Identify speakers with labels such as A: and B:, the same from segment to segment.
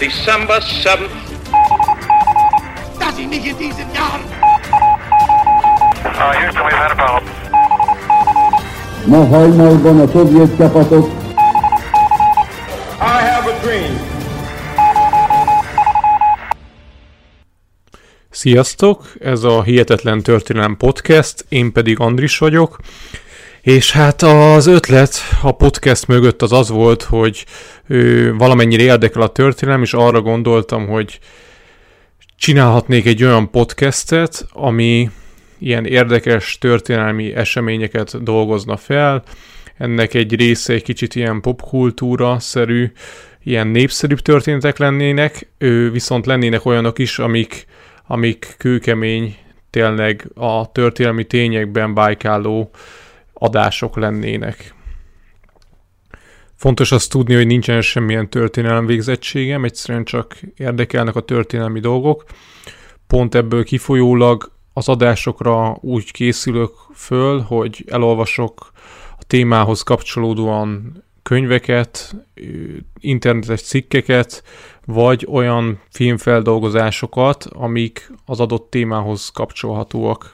A: December 7th.
B: Dass ich nicht in diesen Jahren
C: Uh, Houston, we've had a problem.
D: Ma hajnalban a szovjet csapatok
E: I have a dream.
F: Sziasztok! Ez a Hihetetlen Történelem Podcast, én pedig Andris vagyok, és hát az ötlet a podcast mögött az az volt, hogy ő, valamennyire érdekel a történelem, és arra gondoltam, hogy csinálhatnék egy olyan podcastet, ami ilyen érdekes történelmi eseményeket dolgozna fel. Ennek egy része egy kicsit ilyen popkultúra-szerű, ilyen népszerűbb történetek lennének, ő viszont lennének olyanok is, amik, amik kőkemény, tényleg a történelmi tényekben bájkáló adások lennének. Fontos azt tudni, hogy nincsen semmilyen történelem végzettségem, egyszerűen csak érdekelnek a történelmi dolgok. Pont ebből kifolyólag az adásokra úgy készülök föl, hogy elolvasok a témához kapcsolódóan könyveket, internetes cikkeket, vagy olyan filmfeldolgozásokat, amik az adott témához kapcsolhatóak.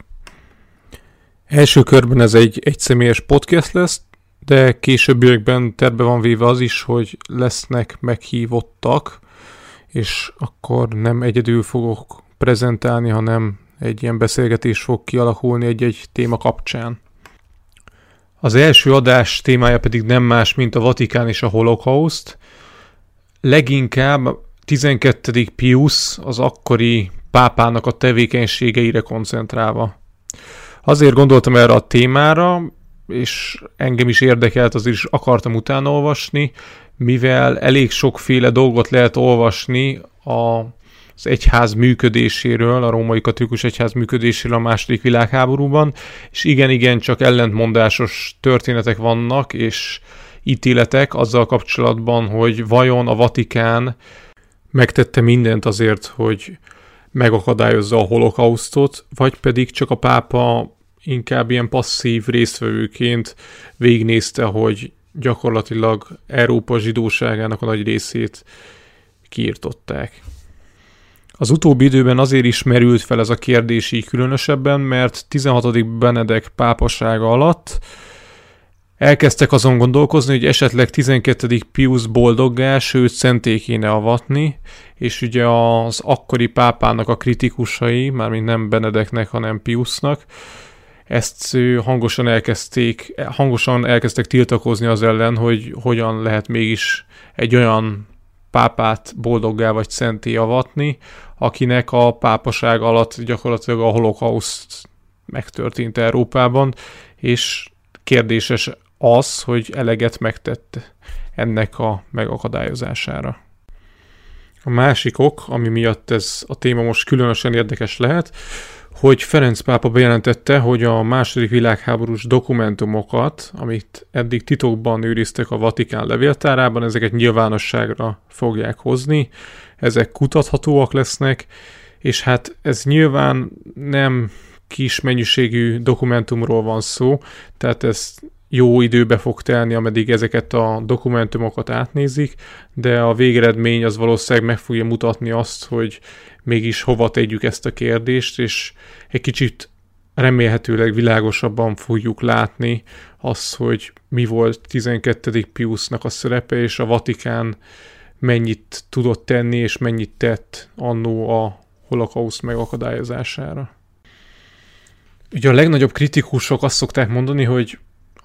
F: Első körben ez egy egyszemélyes podcast lesz, de későbbiekben terve van véve az is, hogy lesznek meghívottak, és akkor nem egyedül fogok prezentálni, hanem egy ilyen beszélgetés fog kialakulni egy-egy téma kapcsán. Az első adás témája pedig nem más, mint a Vatikán és a holokauszt. Leginkább 12. Pius az akkori pápának a tevékenységeire koncentrálva. Azért gondoltam erre a témára, és engem is érdekelt, azért is akartam utána olvasni, mivel elég sokféle dolgot lehet olvasni a az egyház működéséről, a római katolikus egyház működéséről a második világháborúban, és igen-igen csak ellentmondásos történetek vannak, és ítéletek azzal kapcsolatban, hogy vajon a Vatikán megtette mindent azért, hogy megakadályozza a holokausztot, vagy pedig csak a pápa inkább ilyen passzív résztvevőként végignézte, hogy gyakorlatilag Európa zsidóságának a nagy részét kiirtották. Az utóbbi időben azért is merült fel ez a kérdés így különösebben, mert 16. Benedek pápasága alatt elkezdtek azon gondolkozni, hogy esetleg 12. Pius boldoggá, sőt szenté kéne avatni, és ugye az akkori pápának a kritikusai, mármint nem Benedeknek, hanem Piusnak, ezt hangosan elkezdték, hangosan elkezdtek tiltakozni az ellen, hogy hogyan lehet mégis egy olyan pápát boldoggá vagy szenté avatni, akinek a pápaság alatt gyakorlatilag a holokauszt megtörtént Európában, és kérdéses az, hogy eleget megtett ennek a megakadályozására. A másik ok, ami miatt ez a téma most különösen érdekes lehet, hogy Ferenc pápa bejelentette, hogy a második világháborús dokumentumokat, amit eddig titokban őriztek a Vatikán levéltárában, ezeket nyilvánosságra fogják hozni, ezek kutathatóak lesznek, és hát ez nyilván nem kis mennyiségű dokumentumról van szó, tehát ez jó időbe fog telni, ameddig ezeket a dokumentumokat átnézik, de a végeredmény az valószínűleg meg fogja mutatni azt, hogy mégis hova tegyük ezt a kérdést, és egy kicsit remélhetőleg világosabban fogjuk látni azt, hogy mi volt 12. Piusnak a szerepe, és a Vatikán mennyit tudott tenni, és mennyit tett annó a holokauszt megakadályozására. Ugye a legnagyobb kritikusok azt szokták mondani, hogy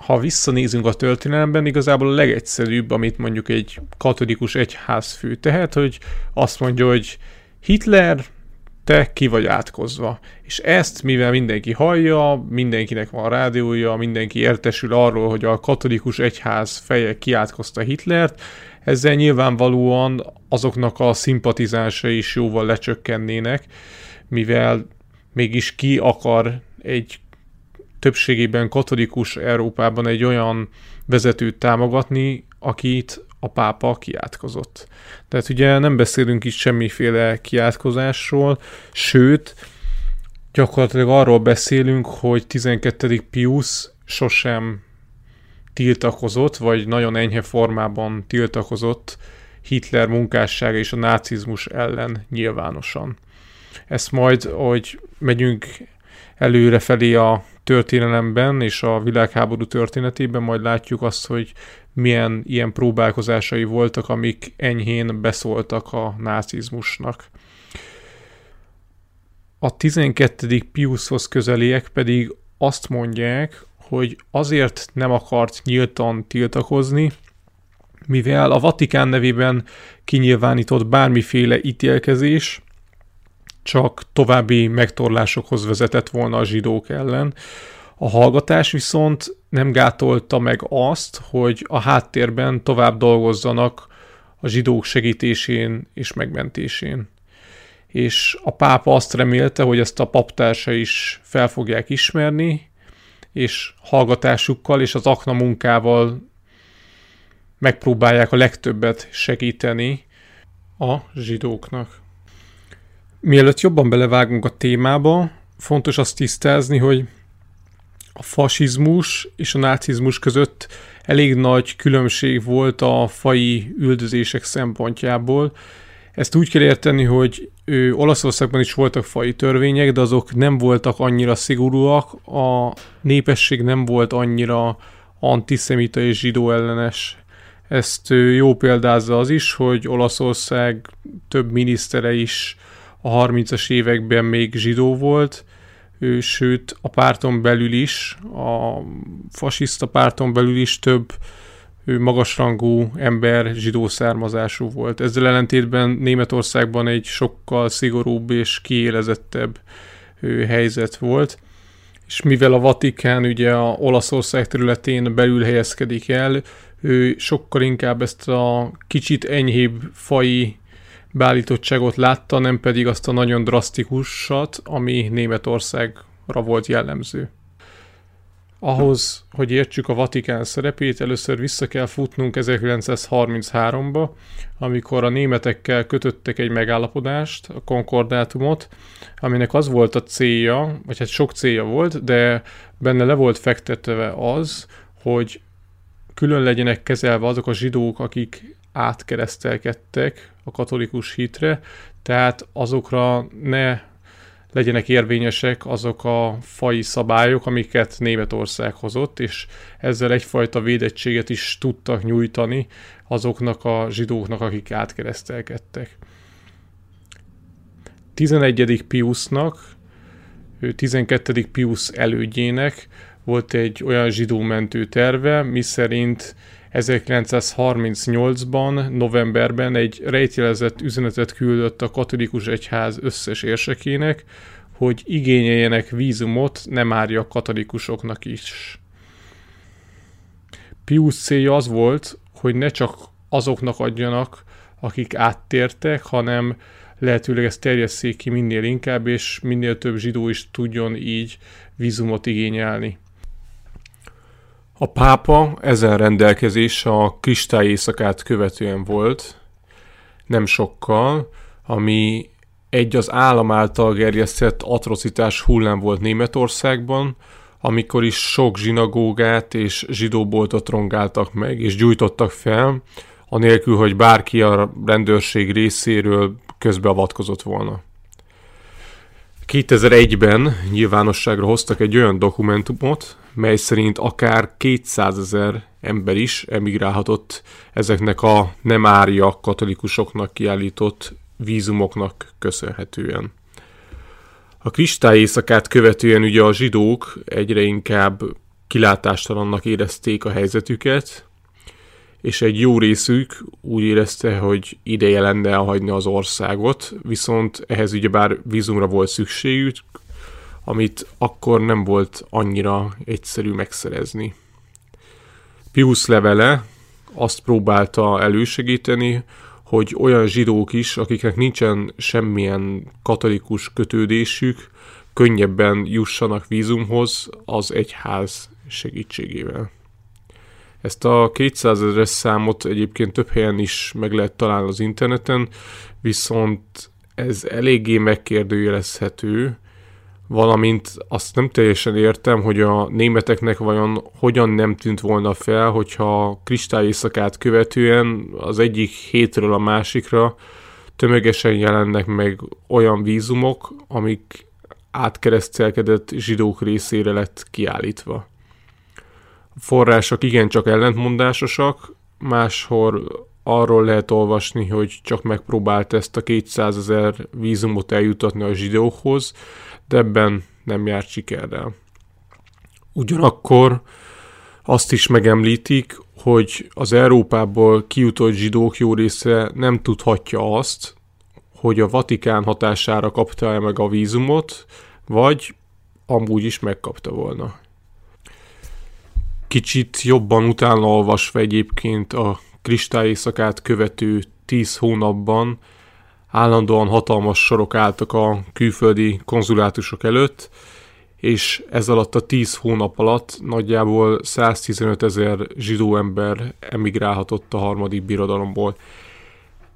F: ha visszanézünk a történelemben, igazából a legegyszerűbb, amit mondjuk egy katolikus egyházfő tehet, hogy azt mondja, hogy Hitler, te ki vagy átkozva. És ezt, mivel mindenki hallja, mindenkinek van rádiója, mindenki értesül arról, hogy a katolikus egyház feje kiátkozta Hitlert, ezzel nyilvánvalóan azoknak a szimpatizása is jóval lecsökkennének, mivel mégis ki akar egy többségében katolikus Európában egy olyan vezetőt támogatni, akit a pápa kiátkozott. Tehát ugye nem beszélünk itt semmiféle kiátkozásról, sőt, gyakorlatilag arról beszélünk, hogy 12. Pius sosem tiltakozott, vagy nagyon enyhe formában tiltakozott Hitler munkássága és a nácizmus ellen nyilvánosan. Ezt majd, hogy megyünk előre felé a történelemben és a világháború történetében, majd látjuk azt, hogy milyen ilyen próbálkozásai voltak, amik enyhén beszóltak a nácizmusnak. A 12. Piushoz közeliek pedig azt mondják, hogy azért nem akart nyíltan tiltakozni, mivel a Vatikán nevében kinyilvánított bármiféle ítélkezés csak további megtorlásokhoz vezetett volna a zsidók ellen. A hallgatás viszont nem gátolta meg azt, hogy a háttérben tovább dolgozzanak a zsidók segítésén és megmentésén. És a pápa azt remélte, hogy ezt a paptársa is fel fogják ismerni, és hallgatásukkal és az akna munkával megpróbálják a legtöbbet segíteni a zsidóknak. Mielőtt jobban belevágunk a témába, fontos azt tisztázni, hogy a fasizmus és a nácizmus között elég nagy különbség volt a fai üldözések szempontjából. Ezt úgy kell érteni, hogy ő, Olaszországban is voltak fai törvények, de azok nem voltak annyira szigorúak, a népesség nem volt annyira antiszemita és zsidó ellenes. Ezt jó példázza az is, hogy Olaszország több minisztere is a 30-as években még zsidó volt, ő, sőt a párton belül is, a fasiszta párton belül is több ő magasrangú ember zsidó származású volt. Ezzel ellentétben Németországban egy sokkal szigorúbb és kiélezettebb ő, helyzet volt, és mivel a Vatikán ugye a Olaszország területén belül helyezkedik el, ő sokkal inkább ezt a kicsit enyhébb fai beállítottságot látta, nem pedig azt a nagyon drasztikusat, ami Németországra volt jellemző. Ahhoz, hogy értsük a Vatikán szerepét, először vissza kell futnunk 1933-ba, amikor a németekkel kötöttek egy megállapodást, a konkordátumot, aminek az volt a célja, vagy hát sok célja volt, de benne le volt fektetve az, hogy külön legyenek kezelve azok a zsidók, akik átkeresztelkedtek a katolikus hitre, tehát azokra ne legyenek érvényesek azok a fai szabályok, amiket Németország hozott, és ezzel egyfajta védettséget is tudtak nyújtani azoknak a zsidóknak, akik átkeresztelkedtek. 11. Piusnak, 12. Pius elődjének volt egy olyan zsidó mentő terve, miszerint 1938-ban, novemberben egy rejtjelezett üzenetet küldött a katolikus egyház összes érsekének, hogy igényeljenek vízumot nem árja a katolikusoknak is. Pius célja az volt, hogy ne csak azoknak adjanak, akik áttértek, hanem lehetőleg ezt terjesszék ki minél inkább, és minél több zsidó is tudjon így vízumot igényelni. A pápa ezen rendelkezés a kristály éjszakát követően volt, nem sokkal, ami egy az állam által gerjesztett atrocitás hullám volt Németországban, amikor is sok zsinagógát és zsidóboltot rongáltak meg és gyújtottak fel, anélkül, hogy bárki a rendőrség részéről közbeavatkozott volna. 2001-ben nyilvánosságra hoztak egy olyan dokumentumot, mely szerint akár 200 ezer ember is emigrálhatott ezeknek a nem ária katolikusoknak kiállított vízumoknak köszönhetően. A kristály éjszakát követően ugye a zsidók egyre inkább kilátástalannak érezték a helyzetüket, és egy jó részük úgy érezte, hogy ideje lenne elhagyni az országot, viszont ehhez ugyebár vízumra volt szükségük, amit akkor nem volt annyira egyszerű megszerezni. Pius levele azt próbálta elősegíteni, hogy olyan zsidók is, akiknek nincsen semmilyen katolikus kötődésük, könnyebben jussanak vízumhoz az egyház segítségével. Ezt a 200 ezeres számot egyébként több helyen is meg lehet találni az interneten, viszont ez eléggé megkérdőjelezhető, valamint azt nem teljesen értem, hogy a németeknek vajon hogyan nem tűnt volna fel, hogyha kristályészakát követően az egyik hétről a másikra tömegesen jelennek meg olyan vízumok, amik átkeresztelkedett zsidók részére lett kiállítva. A források igencsak ellentmondásosak, máshol arról lehet olvasni, hogy csak megpróbált ezt a 200 ezer vízumot eljutatni a zsidókhoz, de ebben nem járt sikerrel. Ugyanakkor azt is megemlítik, hogy az Európából kijutott zsidók jó része nem tudhatja azt, hogy a Vatikán hatására kapta-e meg a vízumot, vagy amúgy is megkapta volna. Kicsit jobban utána olvasva egyébként a kristályészakát követő tíz hónapban állandóan hatalmas sorok álltak a külföldi konzulátusok előtt, és ez alatt a 10 hónap alatt nagyjából 115 ezer zsidó ember emigrálhatott a harmadik birodalomból.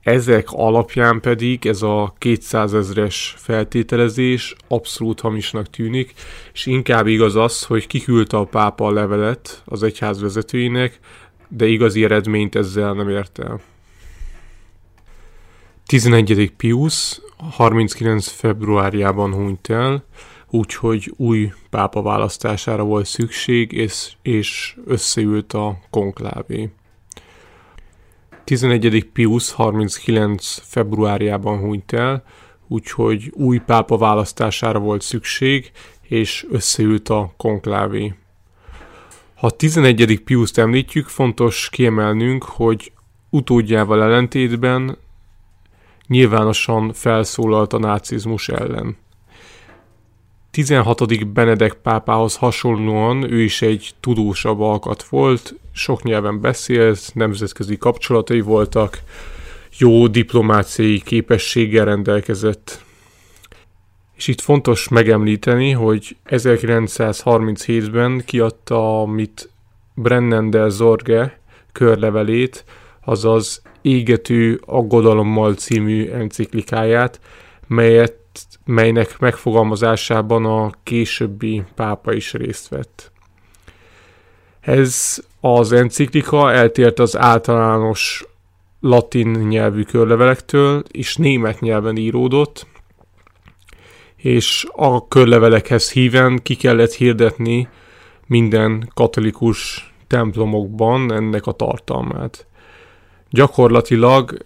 F: Ezek alapján pedig ez a 200 ezres feltételezés abszolút hamisnak tűnik, és inkább igaz az, hogy kiküldte a pápa a levelet az egyház vezetőinek, de igazi eredményt ezzel nem ért el. 11. Pius 39. februárjában hunyt el, úgyhogy új pápa választására volt szükség, és, és összeült a konklávé. 11. Pius 39. februárjában hunyt el, úgyhogy új pápa választására volt szükség, és összeült a konklávé. Ha 11. Piuszt említjük, fontos kiemelnünk, hogy utódjával ellentétben nyilvánosan felszólalt a nácizmus ellen. 16. Benedek pápához hasonlóan ő is egy tudósabb alkat volt, sok nyelven beszélt, nemzetközi kapcsolatai voltak, jó diplomáciai képességgel rendelkezett. És itt fontos megemlíteni, hogy 1937-ben kiadta, amit Brennen der Zorge körlevelét, azaz Égető aggodalommal című enciklikáját, melyet, melynek megfogalmazásában a későbbi pápa is részt vett. Ez az enciklika eltért az általános latin nyelvű körlevelektől, és német nyelven íródott, és a körlevelekhez híven ki kellett hirdetni minden katolikus templomokban ennek a tartalmát. Gyakorlatilag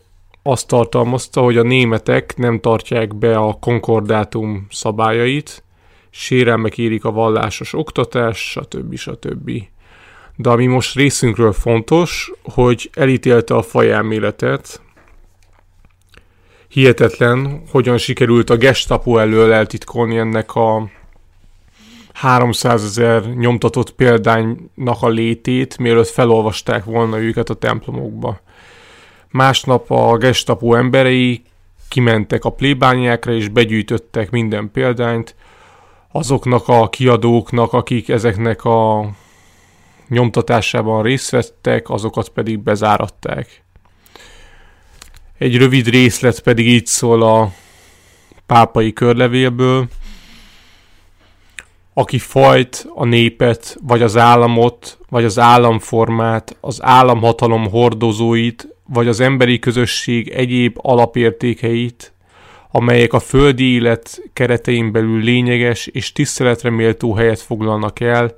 F: azt tartalmazta, hogy a németek nem tartják be a konkordátum szabályait, sérelmek érik a vallásos oktatás, stb. stb. De ami most részünkről fontos, hogy elítélte a fajelméletet, hihetetlen, hogyan sikerült a gestapo elől eltitkolni ennek a 300 ezer nyomtatott példánynak a létét, mielőtt felolvasták volna őket a templomokba. Másnap a gestapo emberei kimentek a plébányákra és begyűjtöttek minden példányt, azoknak a kiadóknak, akik ezeknek a nyomtatásában részt vettek, azokat pedig bezáratták. Egy rövid részlet pedig így szól a pápai körlevélből, aki fajt a népet, vagy az államot, vagy az államformát, az államhatalom hordozóit, vagy az emberi közösség egyéb alapértékeit, amelyek a földi élet keretein belül lényeges és tiszteletre méltó helyet foglalnak el,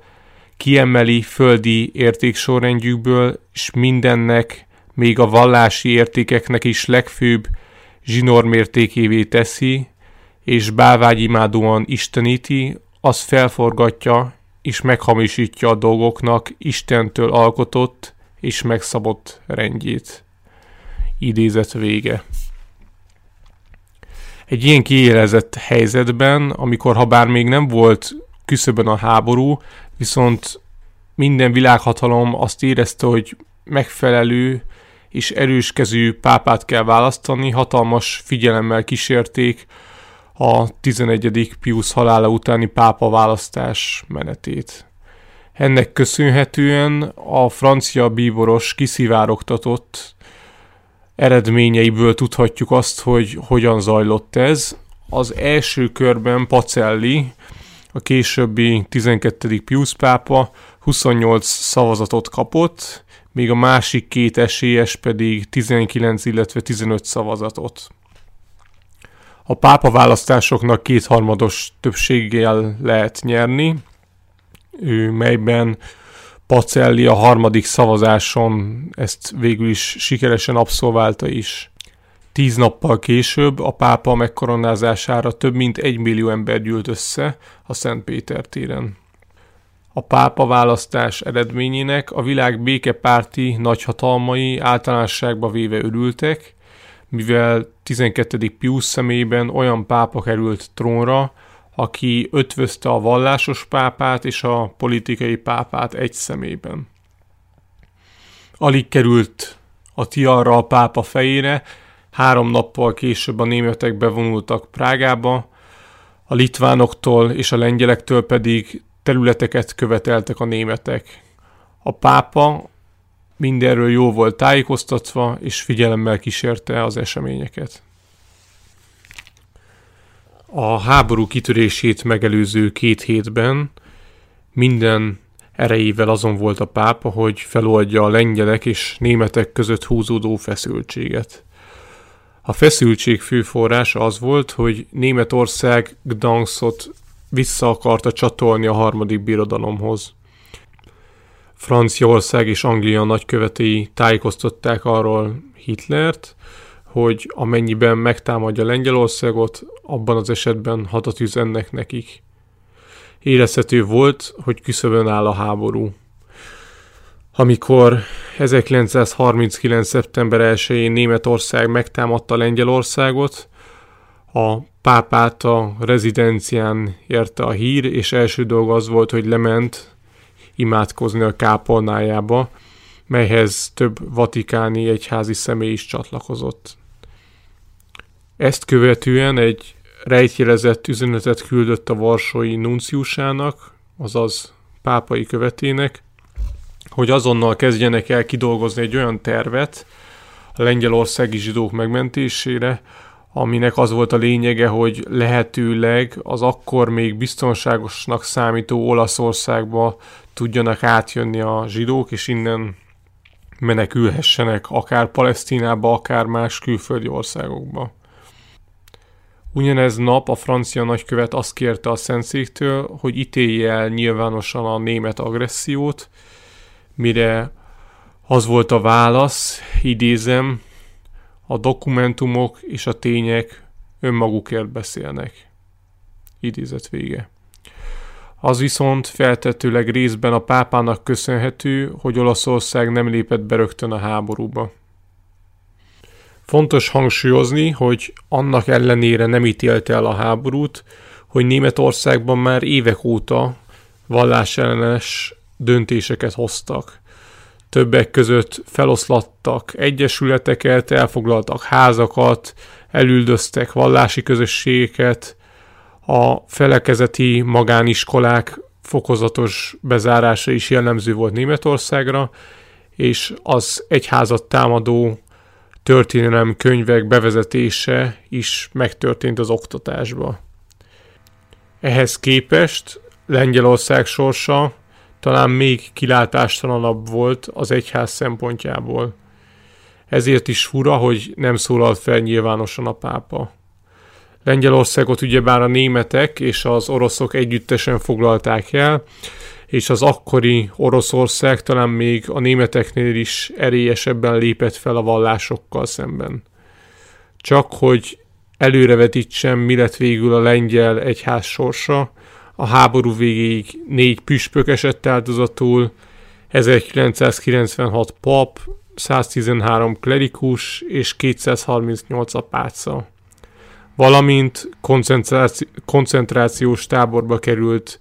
F: kiemeli földi értéksorrendjükből, és mindennek, még a vallási értékeknek is legfőbb zsinormértékévé teszi, és bálvágyimádóan isteníti, az felforgatja és meghamisítja a dolgoknak Istentől alkotott és megszabott rendjét. Idézet vége. Egy ilyen kiélezett helyzetben, amikor ha bár még nem volt küszöbön a háború, viszont minden világhatalom azt érezte, hogy megfelelő és erőskezű pápát kell választani, hatalmas figyelemmel kísérték a 11. Pius halála utáni pápa választás menetét. Ennek köszönhetően a francia bíboros kiszivárogtatott eredményeiből tudhatjuk azt, hogy hogyan zajlott ez. Az első körben Pacelli a későbbi 12. Pius pápa 28 szavazatot kapott, míg a másik két esélyes pedig 19, illetve 15 szavazatot. A pápa választásoknak kétharmados többséggel lehet nyerni, melyben Pacelli a harmadik szavazáson ezt végül is sikeresen abszolválta is. Tíz nappal később a pápa megkoronázására több mint egy millió ember gyűlt össze a Szent Péter téren. A pápa választás eredményének a világ békepárti nagyhatalmai általánosságba véve örültek, mivel 12. Pius személyében olyan pápa került trónra, aki ötvözte a vallásos pápát és a politikai pápát egy szemében. Alig került a tiarra a pápa fejére, három nappal később a németek bevonultak Prágába, a litvánoktól és a lengyelektől pedig területeket követeltek a németek. A pápa mindenről jó volt tájékoztatva, és figyelemmel kísérte az eseményeket. A háború kitörését megelőző két hétben minden erejével azon volt a pápa, hogy feloldja a lengyelek és németek között húzódó feszültséget. A feszültség fő forrása az volt, hogy Németország Gdanskot vissza akarta csatolni a harmadik birodalomhoz. Franciaország és Anglia nagykövetei tájékoztatták arról Hitlert, hogy amennyiben megtámadja Lengyelországot, abban az esetben hatat üzennek nekik. Érezhető volt, hogy küszöbön áll a háború. Amikor 1939. szeptember 1-én Németország megtámadta Lengyelországot, a pápát a rezidencián érte a hír, és első dolga az volt, hogy lement imádkozni a kápolnájába, melyhez több vatikáni egyházi személy is csatlakozott. Ezt követően egy rejtjelezett üzenetet küldött a Varsói nunciusának, azaz pápai követének, hogy azonnal kezdjenek el kidolgozni egy olyan tervet a lengyelországi zsidók megmentésére, aminek az volt a lényege, hogy lehetőleg az akkor még biztonságosnak számító Olaszországba tudjanak átjönni a zsidók, és innen menekülhessenek akár Palesztinába, akár más külföldi országokba. Ugyanez nap a francia nagykövet azt kérte a Szentszéktől, hogy ítélje el nyilvánosan a német agressziót, mire az volt a válasz, idézem, a dokumentumok és a tények önmagukért beszélnek. Idézet vége. Az viszont feltetőleg részben a pápának köszönhető, hogy Olaszország nem lépett be rögtön a háborúba. Fontos hangsúlyozni, hogy annak ellenére nem ítélte el a háborút, hogy Németországban már évek óta vallásellenes döntéseket hoztak. Többek között feloszlattak egyesületeket, elfoglaltak házakat, elüldöztek vallási közösségeket, a felekezeti magániskolák fokozatos bezárása is jellemző volt Németországra, és az egyházat támadó történelem könyvek bevezetése is megtörtént az oktatásba. Ehhez képest Lengyelország sorsa talán még kilátástalanabb volt az egyház szempontjából. Ezért is fura, hogy nem szólalt fel nyilvánosan a pápa. Lengyelországot ugyebár a németek és az oroszok együttesen foglalták el, és az akkori Oroszország talán még a németeknél is erélyesebben lépett fel a vallásokkal szemben. Csak hogy előrevetítsem, mi lett végül a lengyel egyház sorsa, a háború végéig négy püspök esett áldozatul, 1996 pap, 113 klerikus és 238 apáca. Valamint koncentráci- koncentrációs táborba került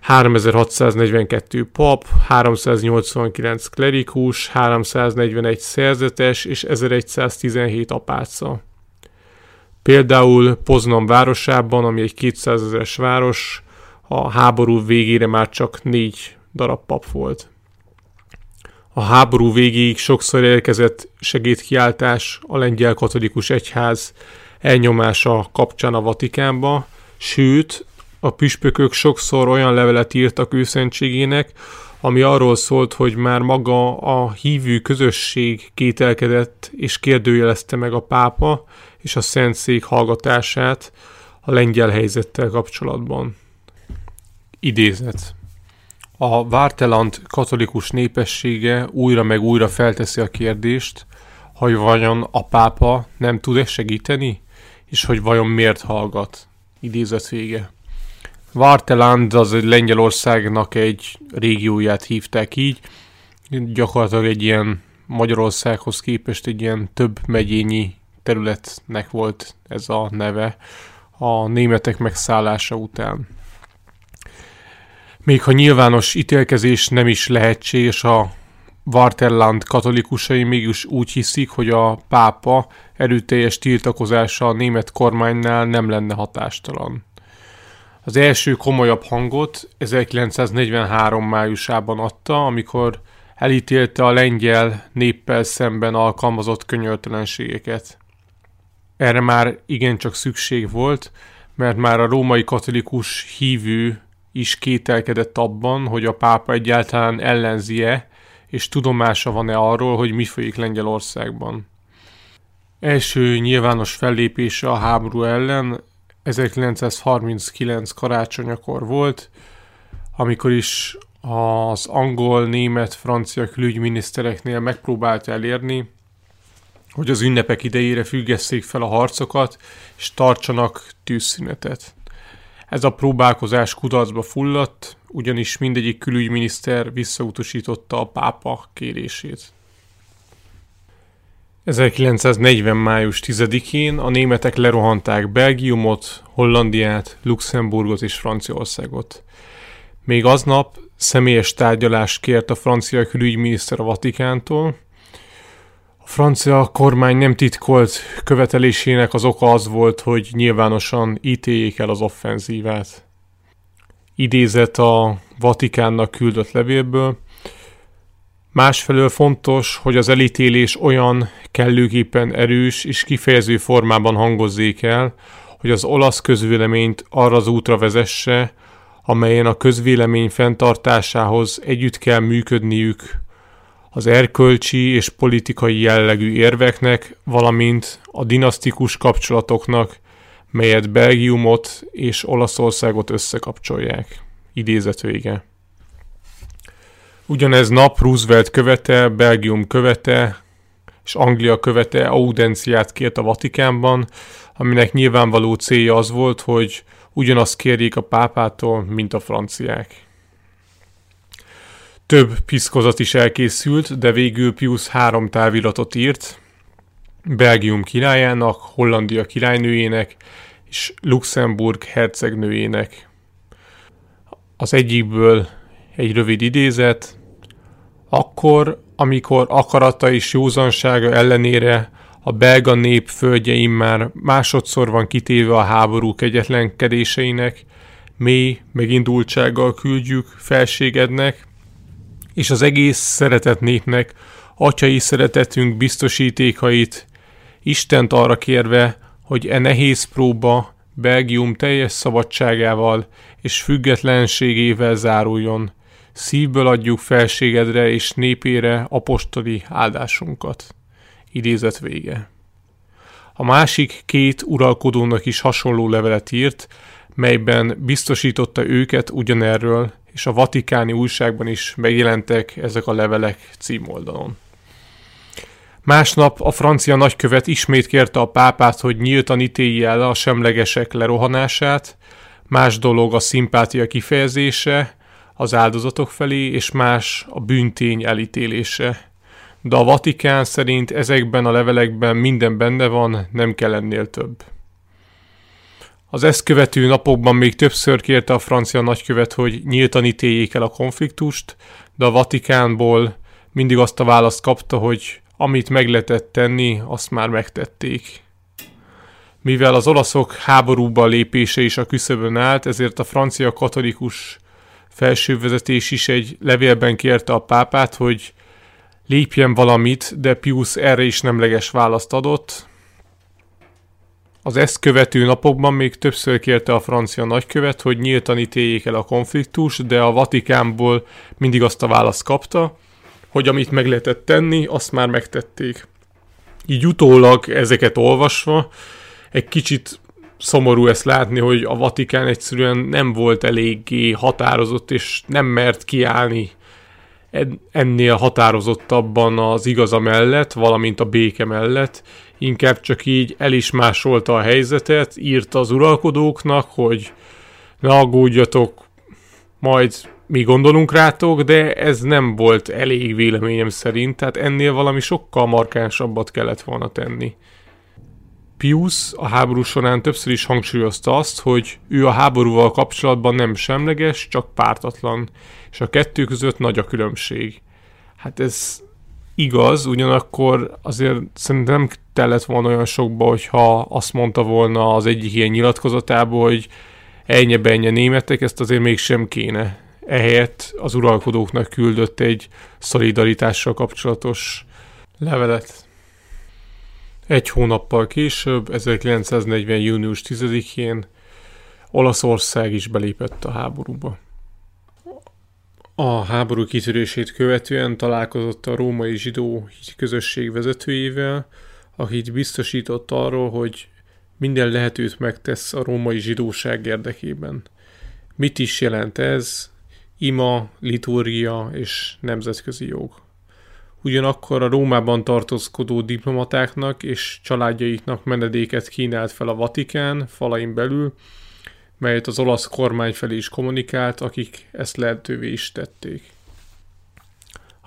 F: 3642 pap, 389 klerikus, 341 szerzetes és 1117 apáca. Például Poznan városában, ami egy 200 ezeres város, a háború végére már csak négy darab pap volt. A háború végéig sokszor érkezett segédkiáltás a lengyel katolikus egyház elnyomása kapcsán a Vatikánba, sőt, a püspökök sokszor olyan levelet írtak őszentségének, ami arról szólt, hogy már maga a hívő közösség kételkedett és kérdőjelezte meg a pápa és a szentszék hallgatását a lengyel helyzettel kapcsolatban. Idézet. A Várteland katolikus népessége újra meg újra felteszi a kérdést, hogy vajon a pápa nem tud-e segíteni, és hogy vajon miért hallgat. Idézet vége. Várteland az egy Lengyelországnak egy régióját hívták így, gyakorlatilag egy ilyen Magyarországhoz képest egy ilyen több megyényi területnek volt ez a neve a németek megszállása után. Még ha nyilvános ítélkezés nem is lehetséges, a Varterland katolikusai mégis úgy hiszik, hogy a pápa erőteljes tiltakozása a német kormánynál nem lenne hatástalan. Az első komolyabb hangot 1943 májusában adta, amikor elítélte a lengyel néppel szemben alkalmazott könyörtelenségeket. Erre már igencsak szükség volt, mert már a római katolikus hívő is kételkedett abban, hogy a pápa egyáltalán ellenzie, és tudomása van-e arról, hogy mi folyik Lengyelországban. Első nyilvános fellépése a háború ellen 1939 karácsonyakor volt, amikor is az angol, német, francia külügyminisztereknél megpróbált elérni, hogy az ünnepek idejére függesszék fel a harcokat, és tartsanak tűzszünetet. Ez a próbálkozás kudarcba fulladt, ugyanis mindegyik külügyminiszter visszautasította a pápa kérését. 1940. május 10-én a németek lerohanták Belgiumot, Hollandiát, Luxemburgot és Franciaországot. Még aznap személyes tárgyalást kért a francia külügyminiszter a Vatikántól, francia kormány nem titkolt követelésének az oka az volt, hogy nyilvánosan ítéljék el az offenzívát. Idézett a Vatikánnak küldött levélből. Másfelől fontos, hogy az elítélés olyan kellőképpen erős és kifejező formában hangozzék el, hogy az olasz közvéleményt arra az útra vezesse, amelyen a közvélemény fenntartásához együtt kell működniük az erkölcsi és politikai jellegű érveknek, valamint a dinasztikus kapcsolatoknak, melyet Belgiumot és Olaszországot összekapcsolják. Idézet vége. Ugyanez nap Roosevelt követe, Belgium követe, és Anglia követe audenciát kért a Vatikánban, aminek nyilvánvaló célja az volt, hogy ugyanazt kérjék a pápától, mint a franciák. Több piszkozat is elkészült, de végül Pius három táviratot írt, Belgium királyának, Hollandia királynőjének és Luxemburg hercegnőjének. Az egyikből egy rövid idézet, akkor, amikor akarata és józansága ellenére a belga nép földjeim már másodszor van kitéve a háború kegyetlenkedéseinek, mély megindultsággal küldjük felségednek, és az egész szeretett népnek atyai szeretetünk biztosítékait, Istent arra kérve, hogy e nehéz próba Belgium teljes szabadságával és függetlenségével záruljon. Szívből adjuk felségedre és népére apostoli áldásunkat. Idézet vége. A másik két uralkodónak is hasonló levelet írt, melyben biztosította őket ugyanerről, és a vatikáni újságban is megjelentek ezek a levelek címoldalon. Másnap a francia nagykövet ismét kérte a pápát, hogy nyíltan ítélje el a semlegesek lerohanását, más dolog a szimpátia kifejezése az áldozatok felé, és más a bűntény elítélése. De a Vatikán szerint ezekben a levelekben minden benne van, nem kell ennél több. Az ezt követő napokban még többször kérte a francia nagykövet, hogy nyíltan ítéljék el a konfliktust, de a Vatikánból mindig azt a választ kapta, hogy amit meg lehetett tenni, azt már megtették. Mivel az olaszok háborúba lépése is a küszöbön állt, ezért a francia katolikus felsővezetés is egy levélben kérte a pápát, hogy lépjen valamit, de Pius erre is nemleges választ adott, az ezt követő napokban még többször kérte a francia nagykövet, hogy nyíltan ítéljék el a konfliktus, de a Vatikánból mindig azt a választ kapta, hogy amit meg lehetett tenni, azt már megtették. Így utólag ezeket olvasva egy kicsit szomorú ezt látni, hogy a Vatikán egyszerűen nem volt eléggé határozott, és nem mert kiállni ennél határozottabban az igaza mellett, valamint a béke mellett, inkább csak így el is másolta a helyzetet, írta az uralkodóknak, hogy ne aggódjatok, majd mi gondolunk rátok, de ez nem volt elég véleményem szerint, tehát ennél valami sokkal markánsabbat kellett volna tenni. Pius a háború során többször is hangsúlyozta azt, hogy ő a háborúval kapcsolatban nem semleges, csak pártatlan, és a kettő között nagy a különbség. Hát ez igaz, ugyanakkor azért szerintem nem tellett volna olyan sokba, hogyha azt mondta volna az egyik ilyen nyilatkozatából, hogy ennyi benye németek, ezt azért mégsem kéne. Ehelyett az uralkodóknak küldött egy szolidaritással kapcsolatos levelet. Egy hónappal később, 1940. június 10-én Olaszország is belépett a háborúba. A háború kitörését követően találkozott a római zsidó közösség vezetőjével, akit biztosított arról, hogy minden lehetőt megtesz a római zsidóság érdekében. Mit is jelent ez? Ima, liturgia és nemzetközi jog. Ugyanakkor a Rómában tartózkodó diplomatáknak és családjaiknak menedéket kínált fel a Vatikán falain belül, melyet az olasz kormány felé is kommunikált, akik ezt lehetővé is tették.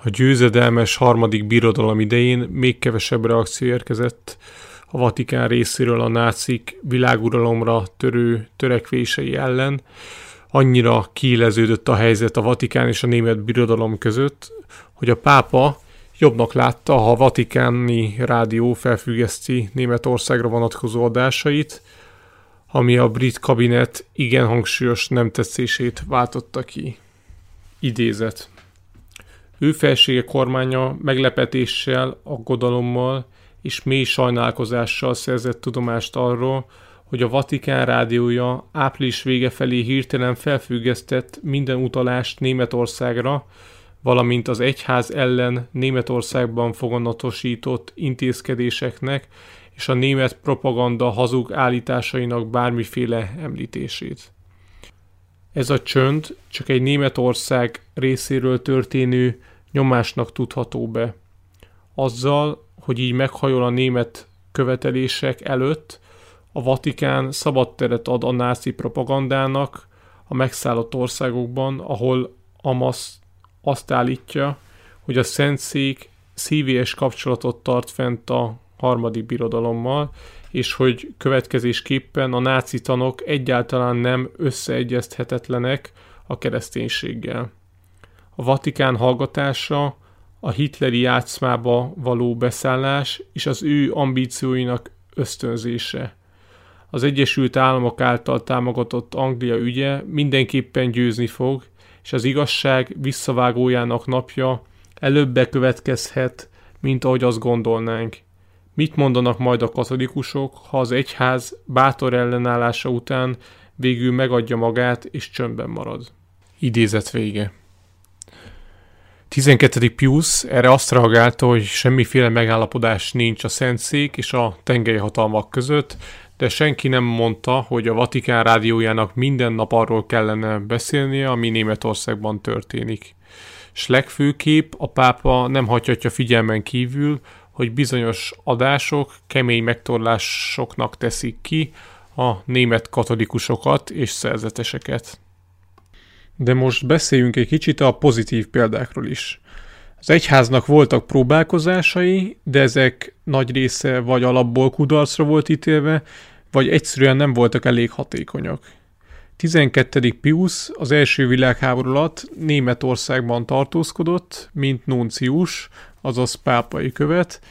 F: A győzedelmes harmadik birodalom idején még kevesebb reakció érkezett a Vatikán részéről a nácik világuralomra törő törekvései ellen. Annyira kiéleződött a helyzet a Vatikán és a német birodalom között, hogy a pápa jobbnak látta, ha a vatikáni rádió felfüggeszti Németországra vonatkozó adásait, ami a brit kabinet igen hangsúlyos nem tetszését váltotta ki. Idézet. Ő felsége kormánya meglepetéssel, aggodalommal és mély sajnálkozással szerzett tudomást arról, hogy a Vatikán rádiója április vége felé hirtelen felfüggesztett minden utalást Németországra, valamint az egyház ellen Németországban foganatosított intézkedéseknek és a német propaganda hazug állításainak bármiféle említését. Ez a csönd csak egy Németország részéről történő nyomásnak tudható be. Azzal, hogy így meghajol a német követelések előtt, a Vatikán szabad teret ad a náci propagandának a megszállott országokban, ahol Amas azt állítja, hogy a Szentszék szívélyes kapcsolatot tart fent a harmadik birodalommal, és hogy következésképpen a náci tanok egyáltalán nem összeegyezthetetlenek a kereszténységgel. A Vatikán hallgatása, a hitleri játszmába való beszállás és az ő ambícióinak ösztönzése. Az Egyesült Államok által támogatott Anglia ügye mindenképpen győzni fog, és az igazság visszavágójának napja előbb bekövetkezhet, mint ahogy azt gondolnánk. Mit mondanak majd a katolikusok, ha az egyház bátor ellenállása után végül megadja magát és csöndben marad? Idézet vége. 12. Pius erre azt reagálta, hogy semmiféle megállapodás nincs a Szentszék és a tengely hatalmak között, de senki nem mondta, hogy a Vatikán rádiójának minden nap arról kellene beszélnie, ami Németországban történik. S legfőképp a pápa nem hagyhatja figyelmen kívül, hogy bizonyos adások kemény megtorlásoknak teszik ki a német katolikusokat és szerzeteseket. De most beszéljünk egy kicsit a pozitív példákról is. Az egyháznak voltak próbálkozásai, de ezek nagy része vagy alapból kudarcra volt ítélve, vagy egyszerűen nem voltak elég hatékonyak. 12. Pius az első világháború alatt Németországban tartózkodott, mint nuncius, azaz pápai követ,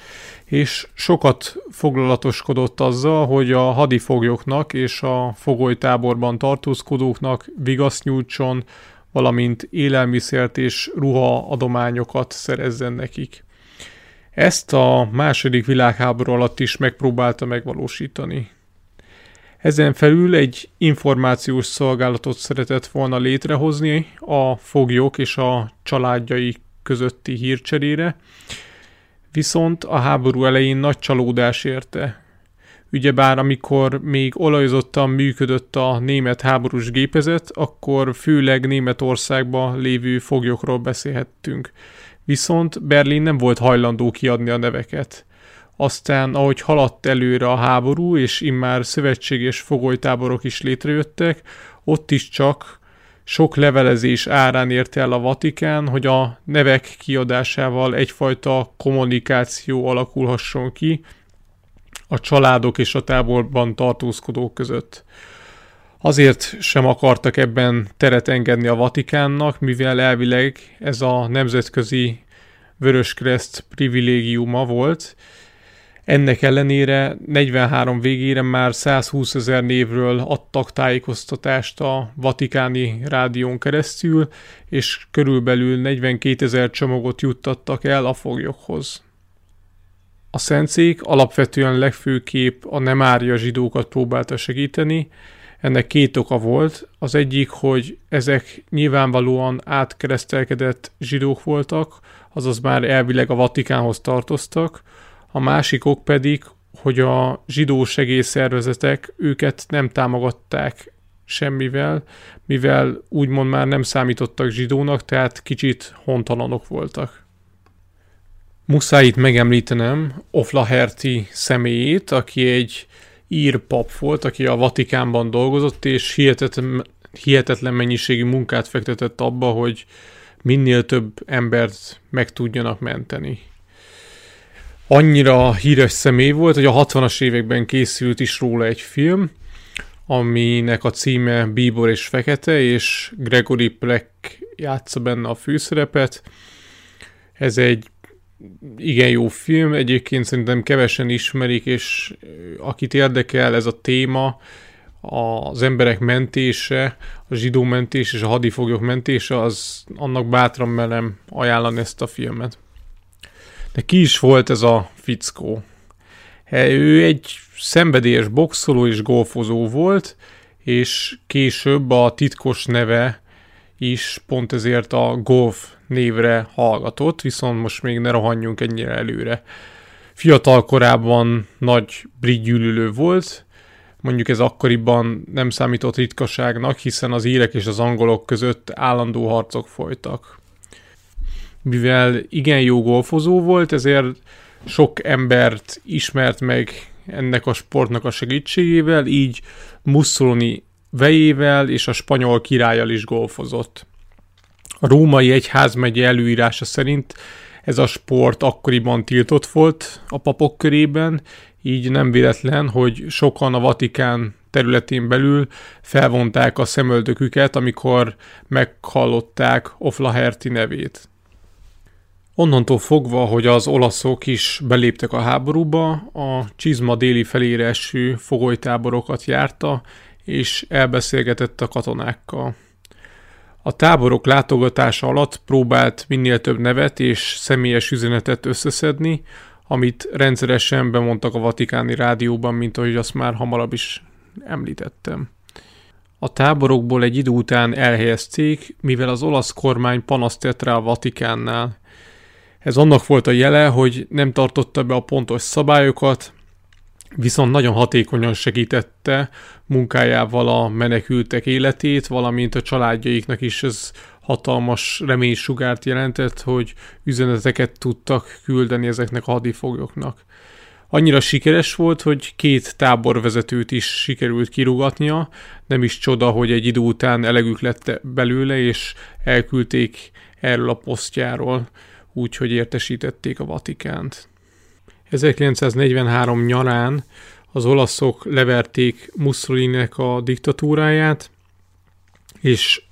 F: és sokat foglalatoskodott azzal, hogy a hadifoglyoknak és a fogolytáborban tartózkodóknak vigaszt nyújtson, valamint élelmiszert és ruha adományokat szerezzen nekik. Ezt a második világháború alatt is megpróbálta megvalósítani. Ezen felül egy információs szolgálatot szeretett volna létrehozni a foglyok és a családjai közötti hírcserére, viszont a háború elején nagy csalódás érte. Ugyebár amikor még olajozottan működött a német háborús gépezet, akkor főleg Németországban lévő foglyokról beszélhettünk. Viszont Berlin nem volt hajlandó kiadni a neveket. Aztán, ahogy haladt előre a háború, és immár szövetséges fogolytáborok is létrejöttek, ott is csak sok levelezés árán érte el a Vatikán, hogy a nevek kiadásával egyfajta kommunikáció alakulhasson ki a családok és a táborban tartózkodók között. Azért sem akartak ebben teret engedni a Vatikánnak, mivel elvileg ez a nemzetközi Vöröskereszt privilégiuma volt, ennek ellenére 43 végére már 120 ezer névről adtak tájékoztatást a Vatikáni rádión keresztül, és körülbelül 42 ezer csomagot juttattak el a foglyokhoz. A szentszék alapvetően legfőképp a nem árja zsidókat próbálta segíteni, ennek két oka volt. Az egyik, hogy ezek nyilvánvalóan átkeresztelkedett zsidók voltak, azaz már elvileg a Vatikánhoz tartoztak, a másik ok pedig, hogy a zsidó segélyszervezetek őket nem támogatták semmivel, mivel úgymond már nem számítottak zsidónak, tehát kicsit hontalanok voltak. Muszáj itt megemlítenem Oflaherti személyét, aki egy ír pap volt, aki a Vatikánban dolgozott, és hihetetlen, hihetetlen mennyiségű munkát fektetett abba, hogy minél több embert meg tudjanak menteni annyira híres személy volt, hogy a 60-as években készült is róla egy film, aminek a címe Bíbor és Fekete, és Gregory Pleck játsza benne a főszerepet. Ez egy igen jó film, egyébként szerintem kevesen ismerik, és akit érdekel ez a téma, az emberek mentése, a zsidó mentés és a hadifoglyok mentése, az annak bátran merem ajánlani ezt a filmet. De ki is volt ez a fickó? Ő egy szenvedélyes boxoló és golfozó volt, és később a titkos neve is pont ezért a golf névre hallgatott, viszont most még ne rohanjunk ennyire előre. Fiatal korában nagy brit gyűlölő volt, mondjuk ez akkoriban nem számított ritkaságnak, hiszen az írek és az angolok között állandó harcok folytak mivel igen jó golfozó volt, ezért sok embert ismert meg ennek a sportnak a segítségével, így Mussolini vejével és a spanyol királlyal is golfozott. A római egyházmegye előírása szerint ez a sport akkoriban tiltott volt a papok körében, így nem véletlen, hogy sokan a Vatikán területén belül felvonták a szemöldöküket, amikor meghallották Oflaherti nevét. Onnantól fogva, hogy az olaszok is beléptek a háborúba, a csizma déli felére eső fogolytáborokat járta, és elbeszélgetett a katonákkal. A táborok látogatása alatt próbált minél több nevet és személyes üzenetet összeszedni, amit rendszeresen bemondtak a vatikáni rádióban, mint ahogy azt már hamarabb is említettem. A táborokból egy idő után elhelyezték, mivel az olasz kormány panaszt tett rá a Vatikánnál. Ez annak volt a jele, hogy nem tartotta be a pontos szabályokat, viszont nagyon hatékonyan segítette munkájával a menekültek életét, valamint a családjaiknak is ez hatalmas reménysugárt jelentett, hogy üzeneteket tudtak küldeni ezeknek a hadifoglyoknak. Annyira sikeres volt, hogy két táborvezetőt is sikerült kirugatnia, nem is csoda, hogy egy idő után elegük lett belőle, és elküldték erről a posztjáról úgy, hogy értesítették a Vatikánt. 1943 nyarán az olaszok leverték Mussolininek a diktatúráját, és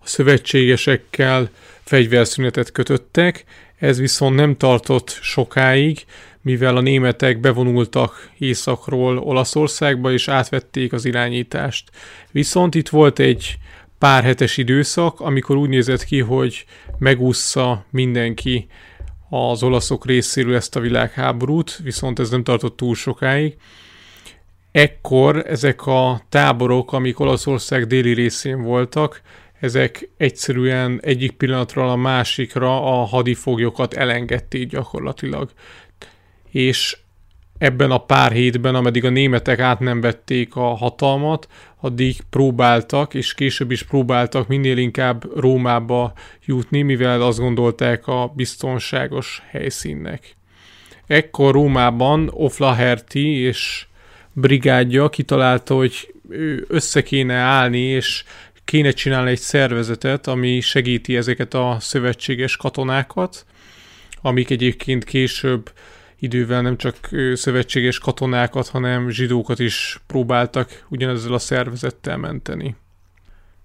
F: a szövetségesekkel fegyverszünetet kötöttek, ez viszont nem tartott sokáig, mivel a németek bevonultak északról Olaszországba, és átvették az irányítást. Viszont itt volt egy pár hetes időszak, amikor úgy nézett ki, hogy megúszza mindenki az olaszok részéről ezt a világháborút, viszont ez nem tartott túl sokáig. Ekkor ezek a táborok, amik Olaszország déli részén voltak, ezek egyszerűen egyik pillanatról a másikra a hadifoglyokat elengedték gyakorlatilag. És ebben a pár hétben, ameddig a németek át nem vették a hatalmat, addig próbáltak, és később is próbáltak minél inkább Rómába jutni, mivel azt gondolták a biztonságos helyszínnek. Ekkor Rómában Oflaherti és brigádja kitalálta, hogy össze kéne állni, és kéne csinálni egy szervezetet, ami segíti ezeket a szövetséges katonákat, amik egyébként később idővel nem csak szövetséges katonákat, hanem zsidókat is próbáltak ugyanezzel a szervezettel menteni.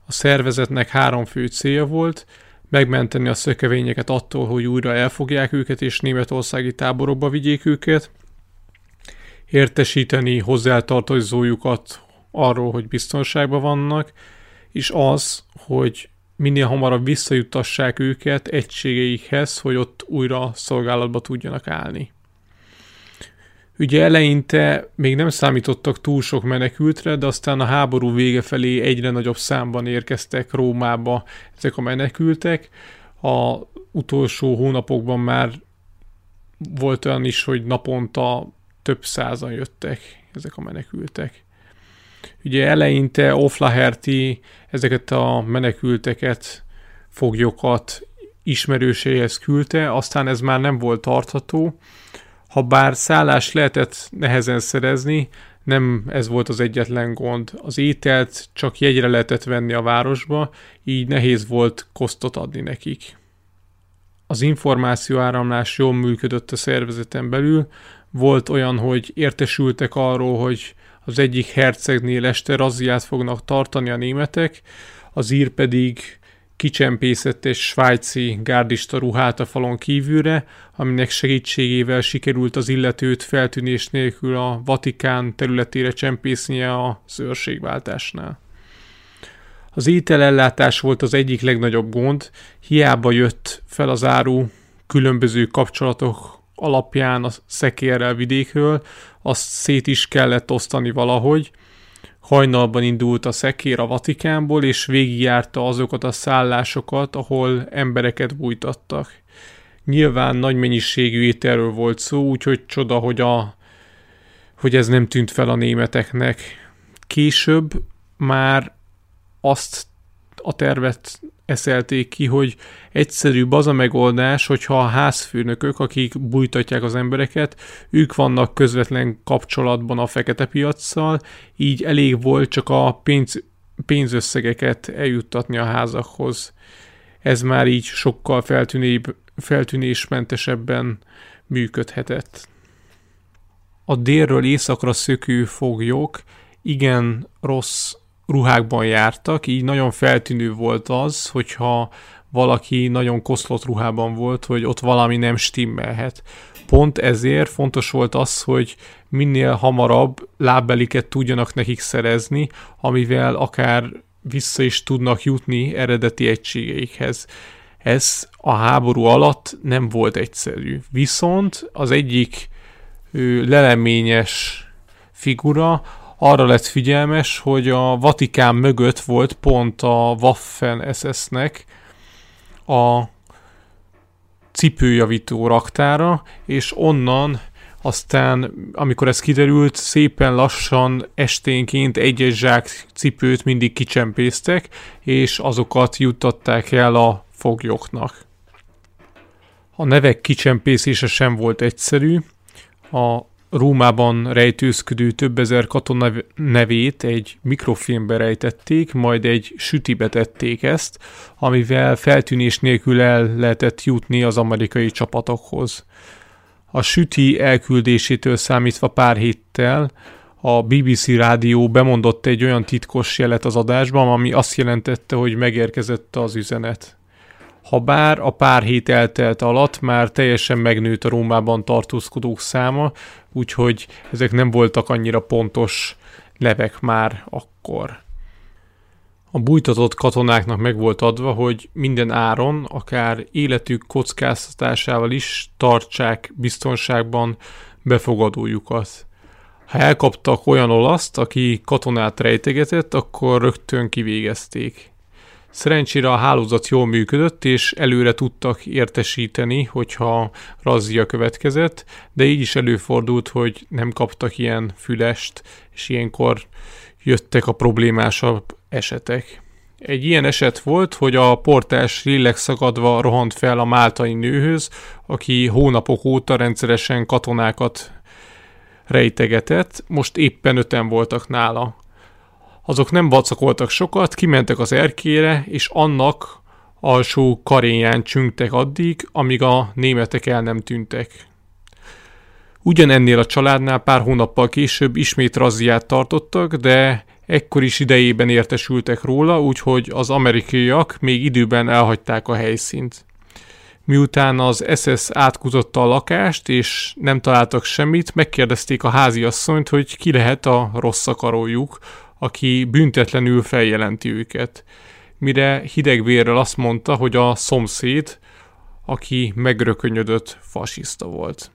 F: A szervezetnek három fő célja volt, megmenteni a szökevényeket attól, hogy újra elfogják őket és németországi táborokba vigyék őket, értesíteni hozzátartozójukat arról, hogy biztonságban vannak, és az, hogy minél hamarabb visszajutassák őket egységeikhez, hogy ott újra szolgálatba tudjanak állni. Ugye eleinte még nem számítottak túl sok menekültre, de aztán a háború vége felé egyre nagyobb számban érkeztek Rómába ezek a menekültek. A utolsó hónapokban már volt olyan is, hogy naponta több százan jöttek ezek a menekültek. Ugye eleinte Oflaherty ezeket a menekülteket, foglyokat ismerőséhez küldte, aztán ez már nem volt tartható, ha bár szállás lehetett nehezen szerezni, nem ez volt az egyetlen gond. Az ételt csak jegyre lehetett venni a városba, így nehéz volt kosztot adni nekik. Az információáramlás jól működött a szervezeten belül, volt olyan, hogy értesültek arról, hogy az egyik hercegnél este razziát fognak tartani a németek, az ír pedig kicsempészett egy svájci gárdista ruhát a falon kívülre, aminek segítségével sikerült az illetőt feltűnés nélkül a Vatikán területére csempésznie a szőrségváltásnál. Az ételellátás volt az egyik legnagyobb gond, hiába jött fel az áru különböző kapcsolatok alapján a szekérrel vidékről, azt szét is kellett osztani valahogy, Hajnalban indult a szekér a Vatikánból, és végigjárta azokat a szállásokat, ahol embereket bújtattak. Nyilván nagy mennyiségű ételről volt szó, úgyhogy csoda, hogy, a, hogy ez nem tűnt fel a németeknek. Később már azt a tervet eszelték ki, hogy egyszerűbb az a megoldás, hogyha a házfőnökök, akik bújtatják az embereket, ők vannak közvetlen kapcsolatban a fekete piacsal, így elég volt csak a pénz, pénzösszegeket eljuttatni a házakhoz. Ez már így sokkal feltűnébb, feltűnésmentesebben működhetett. A délről északra szökő foglyok igen rossz ruhákban jártak, így nagyon feltűnő volt az, hogyha valaki nagyon koszlott ruhában volt, hogy ott valami nem stimmelhet. Pont ezért fontos volt az, hogy minél hamarabb lábbeliket tudjanak nekik szerezni, amivel akár vissza is tudnak jutni eredeti egységeikhez. Ez a háború alatt nem volt egyszerű. Viszont az egyik leleményes figura arra lett figyelmes, hogy a Vatikán mögött volt pont a Waffen SS-nek a cipőjavító raktára, és onnan aztán, amikor ez kiderült, szépen lassan esténként egy-egy zsák cipőt mindig kicsempésztek, és azokat juttatták el a foglyoknak. A nevek kicsempészése sem volt egyszerű. A Rómában rejtőzködő több ezer katona nevét egy mikrofilmbe rejtették, majd egy sütibe tették ezt, amivel feltűnés nélkül el lehetett jutni az amerikai csapatokhoz. A süti elküldésétől számítva pár héttel a BBC rádió bemondott egy olyan titkos jelet az adásban, ami azt jelentette, hogy megérkezett az üzenet. Habár a pár hét eltelt alatt már teljesen megnőtt a Rómában tartózkodók száma, úgyhogy ezek nem voltak annyira pontos levek már akkor. A bújtatott katonáknak meg volt adva, hogy minden áron, akár életük kockáztatásával is tartsák biztonságban befogadójukat. Ha elkaptak olyan olaszt, aki katonát rejtegetett, akkor rögtön kivégezték. Szerencsére a hálózat jól működött, és előre tudtak értesíteni, hogyha razzia következett, de így is előfordult, hogy nem kaptak ilyen fülest, és ilyenkor jöttek a problémásabb esetek. Egy ilyen eset volt, hogy a portás lélek szakadva rohant fel a máltai nőhöz, aki hónapok óta rendszeresen katonákat rejtegetett, most éppen öten voltak nála. Azok nem vacakoltak sokat, kimentek az erkére, és annak alsó karénján csüngtek addig, amíg a németek el nem tűntek. Ugyanennél a családnál pár hónappal később ismét razziát tartottak, de ekkor is idejében értesültek róla, úgyhogy az amerikaiak még időben elhagyták a helyszínt. Miután az SS átkutatta a lakást, és nem találtak semmit, megkérdezték a háziasszonyt, hogy ki lehet a rossz akarójuk, aki büntetlenül feljelenti őket. Mire hidegvérrel azt mondta, hogy a szomszéd, aki megrökönyödött fasiszta volt.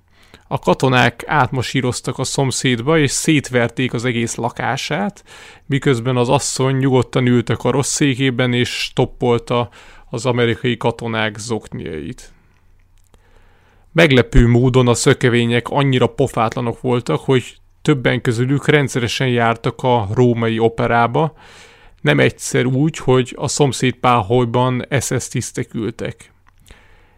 F: A katonák átmasíroztak a szomszédba, és szétverték az egész lakását, miközben az asszony nyugodtan ültek a rossz székében, és stoppolta az amerikai katonák zokniait. Meglepő módon a szökevények annyira pofátlanok voltak, hogy többen közülük rendszeresen jártak a római operába, nem egyszer úgy, hogy a szomszéd páholyban SS tisztek ültek.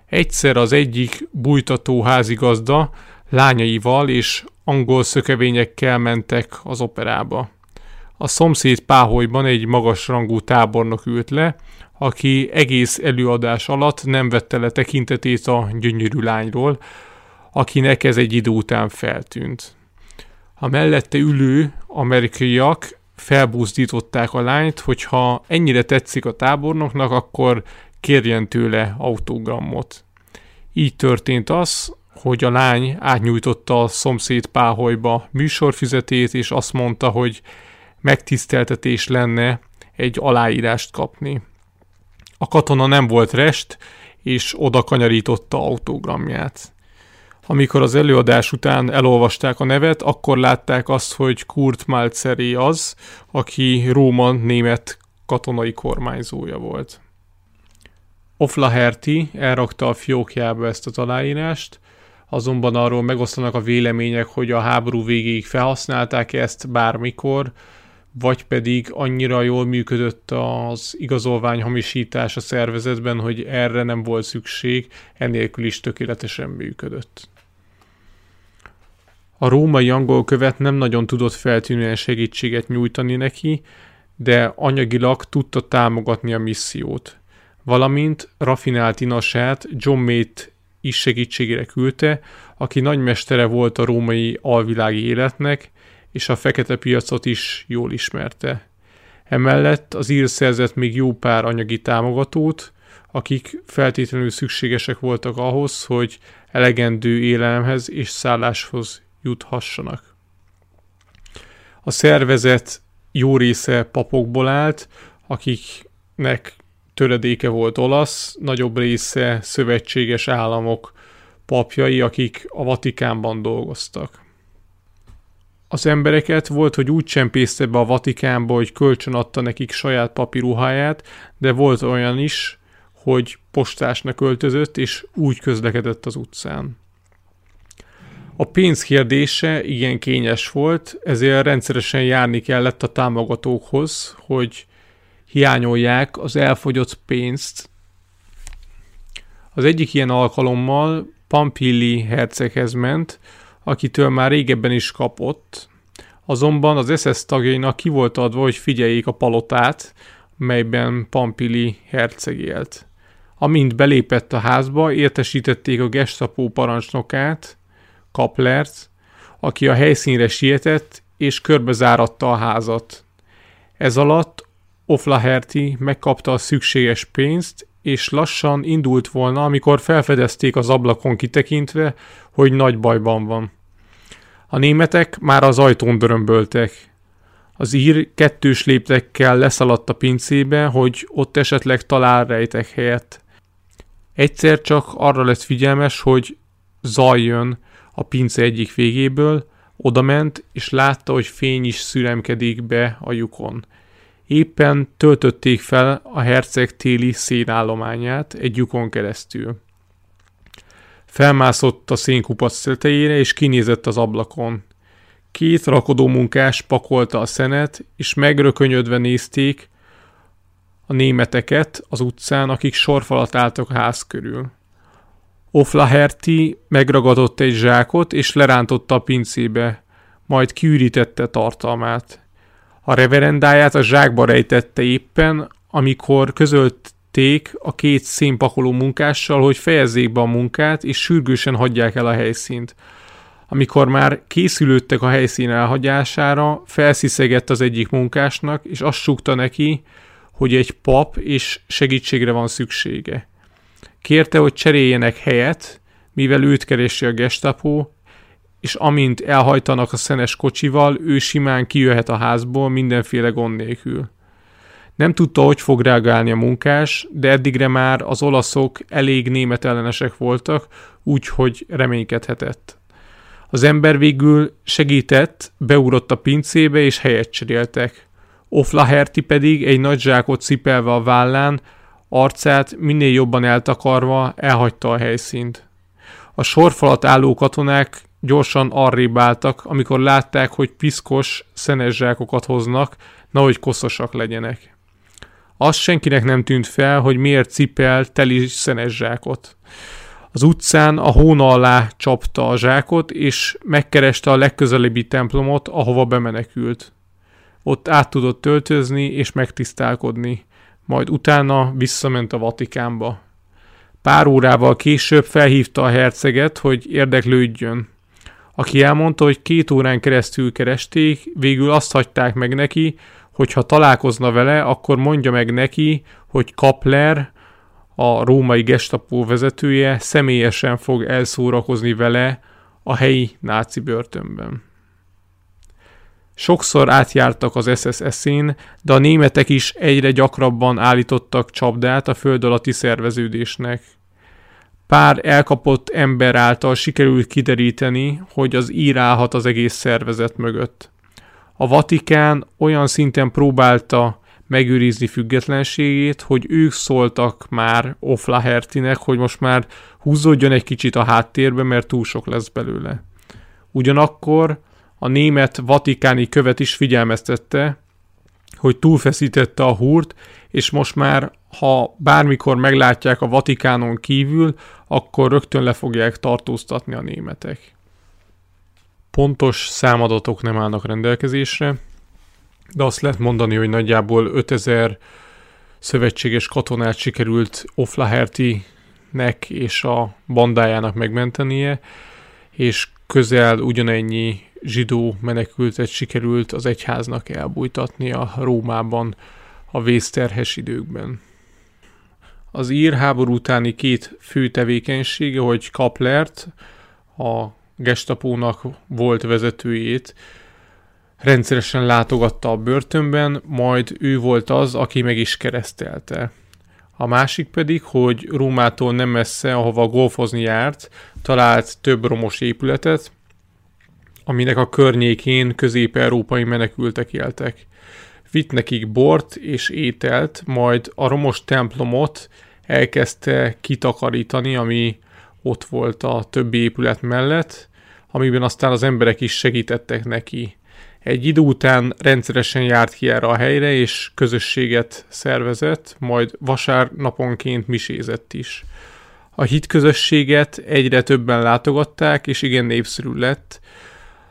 F: Egyszer az egyik bújtató házigazda lányaival és angol szökevényekkel mentek az operába. A szomszéd páholyban egy magasrangú tábornok ült le, aki egész előadás alatt nem vette le tekintetét a gyönyörű lányról, akinek ez egy idő után feltűnt. A mellette ülő amerikaiak felbuzdították a lányt, hogyha ennyire tetszik a tábornoknak, akkor kérjen tőle autogramot. Így történt az, hogy a lány átnyújtotta a szomszéd páholyba műsorfüzetét, és azt mondta, hogy megtiszteltetés lenne egy aláírást kapni. A katona nem volt rest, és oda kanyarította autogramját. Amikor az előadás után elolvasták a nevet, akkor látták azt, hogy Kurt Malzeri az, aki Róma német katonai kormányzója volt. Oflaherty elrakta a fiókjába ezt a aláírást, azonban arról megosztanak a vélemények, hogy a háború végéig felhasználták ezt bármikor, vagy pedig annyira jól működött az igazolvány hamisítás a szervezetben, hogy erre nem volt szükség, enélkül is tökéletesen működött. A római angol követ nem nagyon tudott feltűnően segítséget nyújtani neki, de anyagilag tudta támogatni a missziót. Valamint rafinált inasát John Mate is segítségére küldte, aki nagymestere volt a római alvilági életnek, és a fekete piacot is jól ismerte. Emellett az ír szerzett még jó pár anyagi támogatót, akik feltétlenül szükségesek voltak ahhoz, hogy elegendő élelemhez és szálláshoz juthassanak. A szervezet jó része papokból állt, akiknek töredéke volt olasz, nagyobb része szövetséges államok papjai, akik a Vatikánban dolgoztak. Az embereket volt, hogy úgy csempészte be a Vatikánba, hogy kölcsön adta nekik saját papíruháját, de volt olyan is, hogy postásnak öltözött, és úgy közlekedett az utcán. A pénz kérdése igen kényes volt, ezért rendszeresen járni kellett a támogatókhoz, hogy hiányolják az elfogyott pénzt. Az egyik ilyen alkalommal Pampilli herceghez ment, akitől már régebben is kapott, azonban az SS tagjainak ki volt adva, hogy figyeljék a palotát, melyben Pampili herceg élt. Amint belépett a házba, értesítették a gestapo parancsnokát, Kaplert, aki a helyszínre sietett és körbezáratta a házat. Ez alatt Oflaherty megkapta a szükséges pénzt, és lassan indult volna, amikor felfedezték az ablakon kitekintve, hogy nagy bajban van. A németek már az ajtón dörömböltek. Az ír kettős léptekkel leszaladt a pincébe, hogy ott esetleg talál rejtek helyet. Egyszer csak arra lett figyelmes, hogy zaj jön a pince egyik végéből, Odament, és látta, hogy fény is szüremkedik be a lyukon. Éppen töltötték fel a herceg téli szénállományát egy lyukon keresztül. Felmászott a szénkupac tetejére, és kinézett az ablakon. Két rakodó munkás pakolta a szenet, és megrökönyödve nézték a németeket az utcán, akik sorfalat álltak a ház körül. Oflaherty megragadott egy zsákot, és lerántotta a pincébe, majd kiürítette tartalmát. A reverendáját a zsákba rejtette éppen, amikor közölték a két szénpakoló munkással, hogy fejezzék be a munkát, és sürgősen hagyják el a helyszínt. Amikor már készülődtek a helyszín elhagyására, felsziszegett az egyik munkásnak, és azt súgta neki, hogy egy pap és segítségre van szüksége. Kérte, hogy cseréljenek helyet, mivel őt keresi a gestapo, és amint elhajtanak a szenes kocsival, ő simán kijöhet a házból mindenféle gond nélkül. Nem tudta, hogy fog reagálni a munkás, de eddigre már az olaszok elég német ellenesek voltak, úgyhogy reménykedhetett. Az ember végül segített, beugrott a pincébe és helyet cseréltek. Oflaherty pedig egy nagy zsákot cipelve a vállán, arcát minél jobban eltakarva elhagyta a helyszínt. A sorfalat álló katonák gyorsan arrébb álltak, amikor látták, hogy piszkos, szenes zsákokat hoznak, nahogy koszosak legyenek. Az senkinek nem tűnt fel, hogy miért cipel teli szenes zsákot. Az utcán a hóna alá csapta a zsákot, és megkereste a legközelebbi templomot, ahova bemenekült. Ott át tudott töltözni és megtisztálkodni, majd utána visszament a Vatikánba. Pár órával később felhívta a herceget, hogy érdeklődjön. Aki elmondta, hogy két órán keresztül keresték, végül azt hagyták meg neki, hogy ha találkozna vele, akkor mondja meg neki, hogy Kapler, a római gestapó vezetője személyesen fog elszórakozni vele a helyi náci börtönben. Sokszor átjártak az SSS-én, de a németek is egyre gyakrabban állítottak csapdát a föld alatti szerveződésnek. Pár elkapott ember által sikerült kideríteni, hogy az ír állhat az egész szervezet mögött. A Vatikán olyan szinten próbálta megőrizni függetlenségét, hogy ők szóltak már Oflahertinek, hogy most már húzódjon egy kicsit a háttérbe, mert túl sok lesz belőle. Ugyanakkor a német vatikáni követ is figyelmeztette, hogy túlfeszítette a húrt, és most már, ha bármikor meglátják a Vatikánon kívül, akkor rögtön le fogják tartóztatni a németek. Pontos számadatok nem állnak rendelkezésre, de azt lehet mondani, hogy nagyjából 5000 szövetséges katonát sikerült Oflaherty-nek és a bandájának megmentenie, és közel ugyanennyi zsidó menekültet sikerült az egyháznak elbújtatni a Rómában a vészterhes időkben. Az ír háború utáni két fő tevékenysége, hogy Kaplert, a gestapónak volt vezetőjét, rendszeresen látogatta a börtönben, majd ő volt az, aki meg is keresztelte. A másik pedig, hogy Rómától nem messze, ahova golfozni járt, talált több romos épületet, aminek a környékén közép-európai menekültek éltek. Vitt nekik bort és ételt, majd a romos templomot elkezdte kitakarítani, ami ott volt a többi épület mellett, amiben aztán az emberek is segítettek neki. Egy idő után rendszeresen járt ki erre a helyre, és közösséget szervezett, majd vasárnaponként misézett is. A hitközösséget egyre többen látogatták, és igen népszerű lett,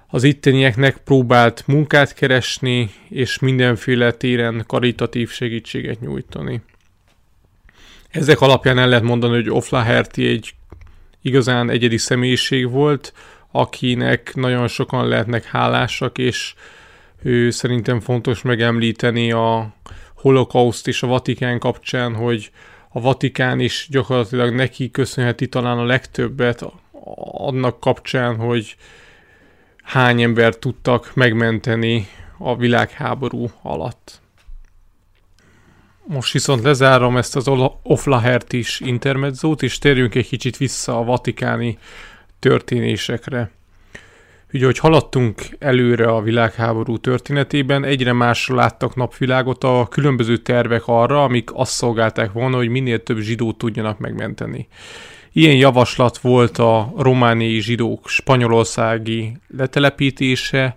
F: az ittenieknek próbált munkát keresni, és mindenféle téren karitatív segítséget nyújtani. Ezek alapján el lehet mondani, hogy Oflaherty egy igazán egyedi személyiség volt, akinek nagyon sokan lehetnek hálásak, és ő szerintem fontos megemlíteni a holokauszt és a Vatikán kapcsán, hogy a Vatikán is gyakorlatilag neki köszönheti talán a legtöbbet annak kapcsán, hogy hány ember tudtak megmenteni a világháború alatt. Most viszont lezárom ezt az Oflahert is intermedzót, és térjünk egy kicsit vissza a vatikáni történésekre. Ugye, hogy haladtunk előre a világháború történetében, egyre másra láttak napvilágot a különböző tervek arra, amik azt szolgálták volna, hogy minél több zsidót tudjanak megmenteni. Ilyen javaslat volt a romániai zsidók spanyolországi letelepítése,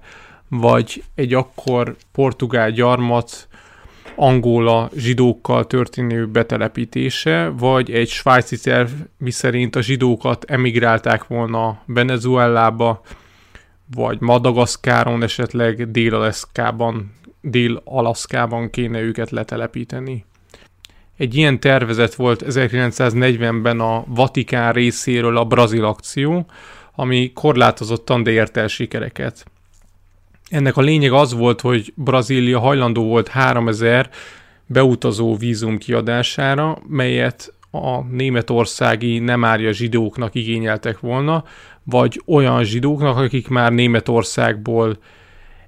F: vagy egy akkor portugál gyarmat Angola zsidókkal történő betelepítése, vagy egy svájci terv, miszerint a zsidókat emigrálták volna Venezuelába, vagy Madagaszkáron, esetleg Dél-Alaszkában, Dél-Alaszkában kéne őket letelepíteni. Egy ilyen tervezet volt 1940-ben a Vatikán részéről a brazil akció, ami korlátozottan, de ért el sikereket. Ennek a lényeg az volt, hogy Brazília hajlandó volt 3000 beutazó vízum kiadására, melyet a németországi nem árja zsidóknak igényeltek volna, vagy olyan zsidóknak, akik már Németországból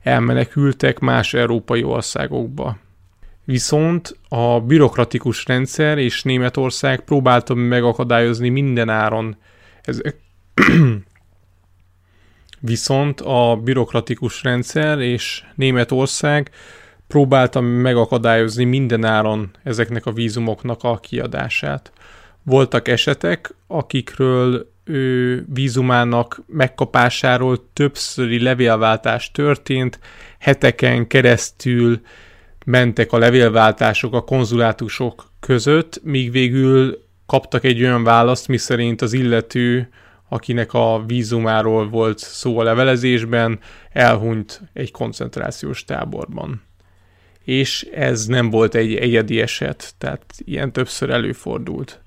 F: elmenekültek más európai országokba. Viszont a bürokratikus rendszer és Németország próbálta megakadályozni minden áron ezek. Viszont a bürokratikus rendszer és Németország próbálta megakadályozni minden áron ezeknek a vízumoknak a kiadását. Voltak esetek, akikről ő vízumának megkapásáról többszöri levélváltás történt, heteken keresztül mentek a levélváltások a konzulátusok között, míg végül kaptak egy olyan választ, miszerint az illető, akinek a vízumáról volt szó a levelezésben, elhunyt egy koncentrációs táborban. És ez nem volt egy egyedi eset, tehát ilyen többször előfordult.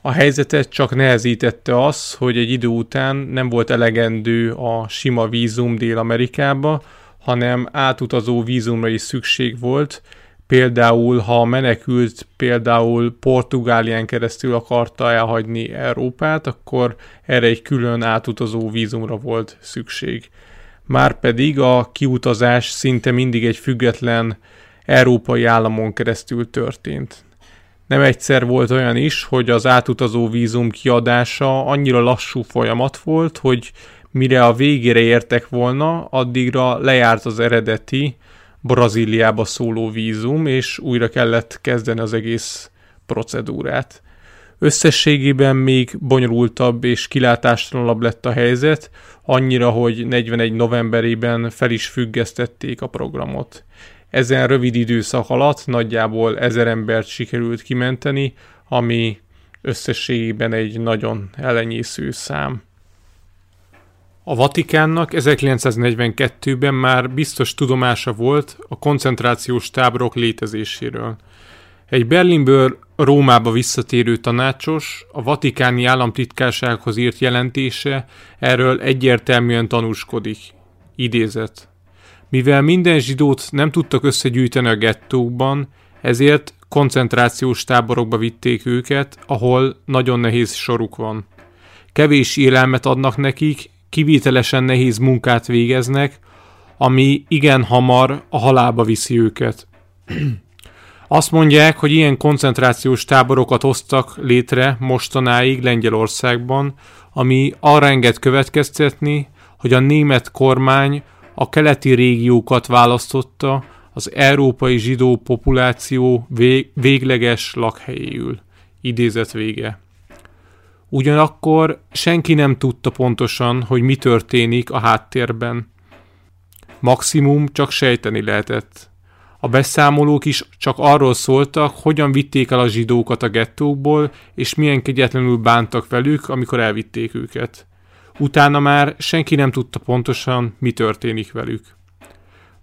F: A helyzetet csak nehezítette az, hogy egy idő után nem volt elegendő a sima vízum Dél-Amerikába, hanem átutazó vízumra is szükség volt, például ha menekült például Portugálián keresztül akarta elhagyni Európát, akkor erre egy külön átutazó vízumra volt szükség. Márpedig a kiutazás szinte mindig egy független európai államon keresztül történt. Nem egyszer volt olyan is, hogy az átutazó vízum kiadása annyira lassú folyamat volt, hogy mire a végére értek volna, addigra lejárt az eredeti Brazíliába szóló vízum, és újra kellett kezdeni az egész procedúrát. Összességében még bonyolultabb és kilátástalanabb lett a helyzet, annyira, hogy 41 novemberében fel is függesztették a programot. Ezen rövid időszak alatt nagyjából ezer embert sikerült kimenteni, ami összességében egy nagyon elenyésző szám. A Vatikánnak 1942-ben már biztos tudomása volt a koncentrációs táborok létezéséről. Egy Berlinből Rómába visszatérő tanácsos, a vatikáni államtitkársághoz írt jelentése erről egyértelműen tanúskodik. Idézet. Mivel minden zsidót nem tudtak összegyűjteni a gettókban, ezért koncentrációs táborokba vitték őket, ahol nagyon nehéz soruk van. Kevés élelmet adnak nekik, kivételesen nehéz munkát végeznek, ami igen hamar a halálba viszi őket. Azt mondják, hogy ilyen koncentrációs táborokat hoztak létre mostanáig Lengyelországban, ami arra enged következtetni, hogy a német kormány a keleti régiókat választotta az európai zsidó populáció vég- végleges lakhelyéül. Idézet vége. Ugyanakkor senki nem tudta pontosan, hogy mi történik a háttérben. Maximum csak sejteni lehetett. A beszámolók is csak arról szóltak, hogyan vitték el a zsidókat a gettókból, és milyen kegyetlenül bántak velük, amikor elvitték őket. Utána már senki nem tudta pontosan, mi történik velük.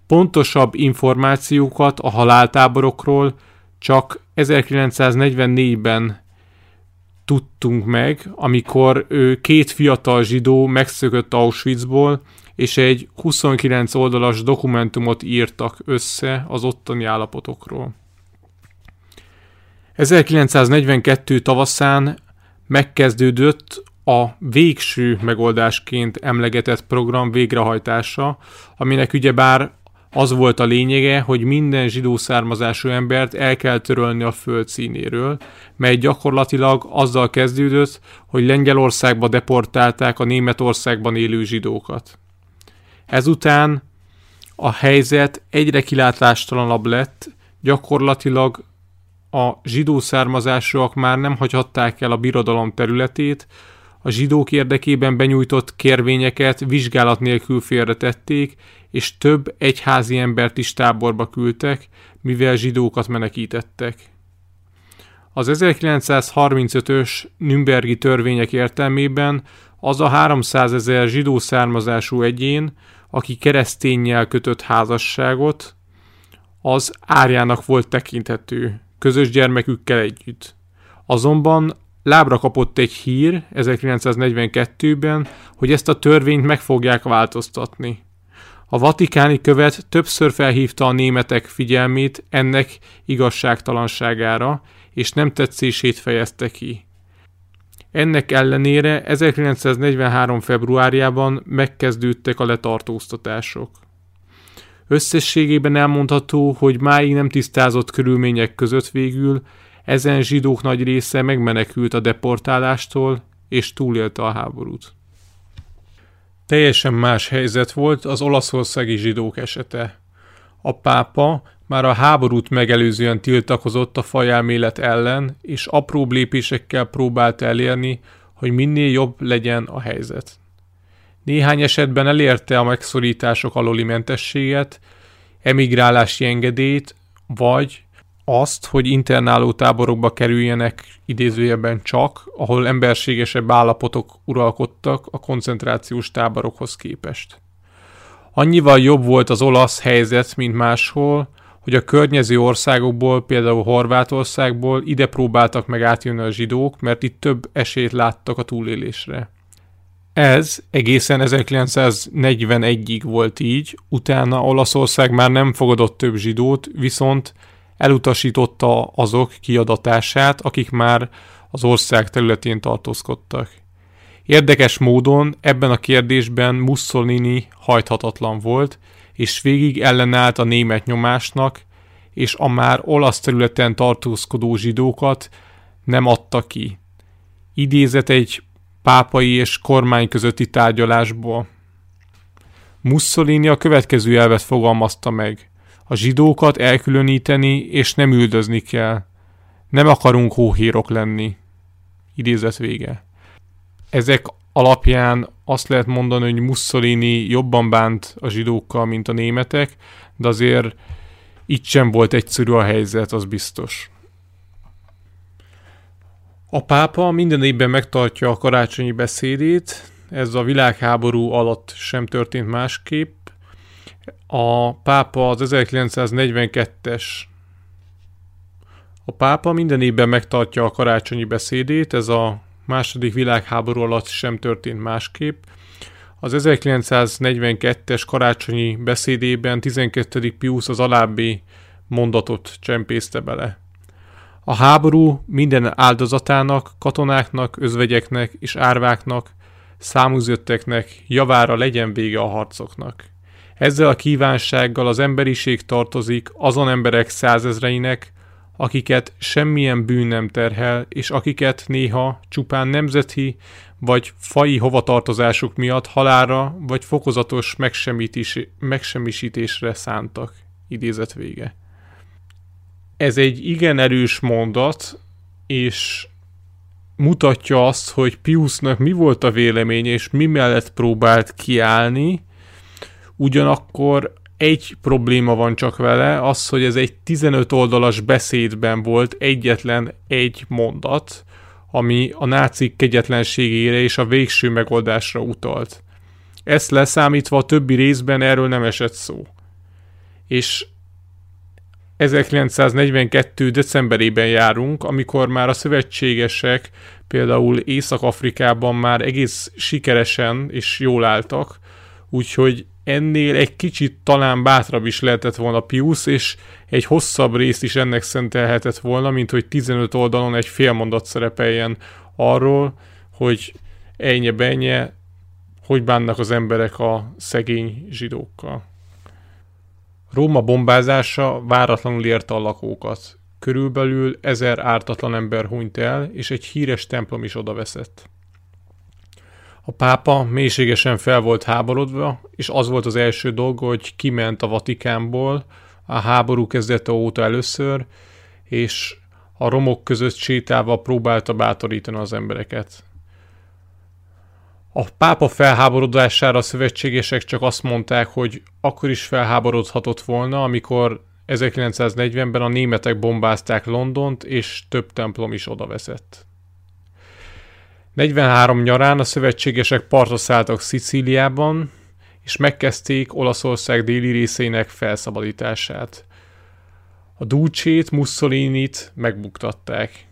F: Pontosabb információkat a haláltáborokról csak 1944-ben tudtunk meg, amikor ő két fiatal zsidó megszökött Auschwitzból, és egy 29 oldalas dokumentumot írtak össze az ottani állapotokról. 1942 tavaszán megkezdődött a végső megoldásként emlegetett program végrehajtása, aminek ugyebár az volt a lényege, hogy minden zsidó származású embert el kell törölni a föld színéről, mely gyakorlatilag azzal kezdődött, hogy Lengyelországba deportálták a Németországban élő zsidókat. Ezután a helyzet egyre kilátástalanabb lett, gyakorlatilag a zsidó származásúak már nem hagyhatták el a birodalom területét, a zsidók érdekében benyújtott kérvényeket vizsgálat nélkül félretették, és több egyházi embert is táborba küldtek, mivel zsidókat menekítettek. Az 1935-ös Nürnbergi törvények értelmében az a 300 ezer zsidó származású egyén, aki keresztényjel kötött házasságot, az árjának volt tekinthető, közös gyermekükkel együtt. Azonban lábra kapott egy hír 1942-ben, hogy ezt a törvényt meg fogják változtatni. A vatikáni követ többször felhívta a németek figyelmét ennek igazságtalanságára, és nem tetszését fejezte ki. Ennek ellenére 1943. februárjában megkezdődtek a letartóztatások. Összességében elmondható, hogy máig nem tisztázott körülmények között végül ezen zsidók nagy része megmenekült a deportálástól és túlélte a háborút. Teljesen más helyzet volt az olaszországi zsidók esete. A pápa már a háborút megelőzően tiltakozott a fajelmélet ellen, és apró lépésekkel próbált elérni, hogy minél jobb legyen a helyzet. Néhány esetben elérte a megszorítások aloli mentességet, emigrálási engedélyt, vagy azt, hogy internáló táborokba kerüljenek idézőjelben csak, ahol emberségesebb állapotok uralkodtak a koncentrációs táborokhoz képest. Annyival jobb volt az olasz helyzet, mint máshol, hogy a környező országokból, például Horvátországból ide próbáltak meg átjönni a zsidók, mert itt több esélyt láttak a túlélésre. Ez egészen 1941-ig volt így, utána Olaszország már nem fogadott több zsidót, viszont elutasította azok kiadatását, akik már az ország területén tartózkodtak. Érdekes módon ebben a kérdésben Mussolini hajthatatlan volt, és végig ellenállt a német nyomásnak, és a már olasz területen tartózkodó zsidókat nem adta ki. Idézet egy pápai és kormány közötti tárgyalásból. Mussolini a következő elvet fogalmazta meg. A zsidókat elkülöníteni és nem üldözni kell. Nem akarunk hóhírok lenni. Idézet vége. Ezek alapján azt lehet mondani, hogy Mussolini jobban bánt a zsidókkal, mint a németek, de azért itt sem volt egyszerű a helyzet, az biztos. A pápa minden évben megtartja a karácsonyi beszédét, ez a világháború alatt sem történt másképp. A pápa az 1942-es a pápa minden évben megtartja a karácsonyi beszédét, ez a második világháború alatt sem történt másképp. Az 1942-es karácsonyi beszédében 12. Pius az alábbi mondatot csempészte bele. A háború minden áldozatának, katonáknak, özvegyeknek és árváknak, számúzötteknek javára legyen vége a harcoknak. Ezzel a kívánsággal az emberiség tartozik azon emberek százezreinek, akiket semmilyen bűn nem terhel, és akiket néha csupán nemzeti vagy fai hovatartozásuk miatt halára vagy fokozatos megsemmisítésre szántak. Idézet vége. Ez egy igen erős mondat, és mutatja azt, hogy Piusnak mi volt a vélemény, és mi mellett próbált kiállni, ugyanakkor egy probléma van csak vele, az, hogy ez egy 15 oldalas beszédben volt egyetlen egy mondat, ami a nácik kegyetlenségére és a végső megoldásra utalt. Ezt leszámítva a többi részben erről nem esett szó. És 1942. decemberében járunk, amikor már a szövetségesek például Észak-Afrikában már egész sikeresen és jól álltak, úgyhogy ennél egy kicsit talán bátrabb is lehetett volna Pius, és egy hosszabb részt is ennek szentelhetett volna, mint hogy 15 oldalon egy fél mondat szerepeljen arról, hogy ennyi benye, hogy bánnak az emberek a szegény zsidókkal. Róma bombázása váratlanul érte a lakókat. Körülbelül ezer ártatlan ember hunyt el, és egy híres templom is odaveszett. A pápa mélységesen fel volt háborodva, és az volt az első dolga, hogy kiment a Vatikánból a háború kezdete óta először, és a romok között sétálva próbálta bátorítani az embereket. A pápa felháborodására a szövetségesek csak azt mondták, hogy akkor is felháborodhatott volna, amikor 1940-ben a németek bombázták Londont, és több templom is odaveszett. 43 nyarán a szövetségesek partra szálltak Szicíliában, és megkezdték Olaszország déli részének felszabadítását. A Dulcét, Mussolinit megbuktatták.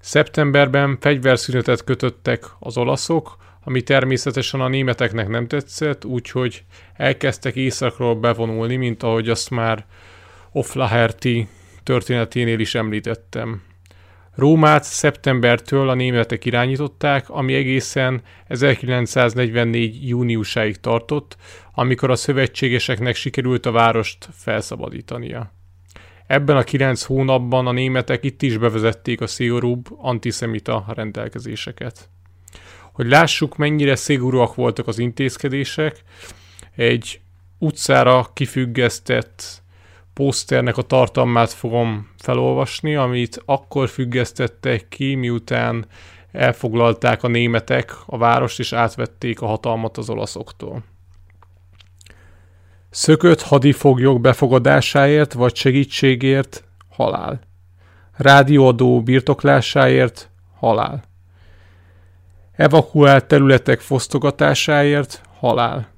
F: Szeptemberben fegyverszünetet kötöttek az olaszok, ami természetesen a németeknek nem tetszett, úgyhogy elkezdtek északról bevonulni, mint ahogy azt már Oflaherty történeténél is említettem. Rómát szeptembertől a németek irányították, ami egészen 1944. júniusáig tartott, amikor a szövetségeseknek sikerült a várost felszabadítania. Ebben a kilenc hónapban a németek itt is bevezették a szigorúbb antiszemita rendelkezéseket. Hogy lássuk, mennyire szigorúak voltak az intézkedések, egy utcára kifüggesztett poszternek a tartalmát fogom felolvasni, amit akkor függesztettek ki, miután elfoglalták a németek a várost és átvették a hatalmat az olaszoktól. Szökött hadifoglyok befogadásáért vagy segítségért halál. Rádióadó birtoklásáért halál. Evakuált területek fosztogatásáért halál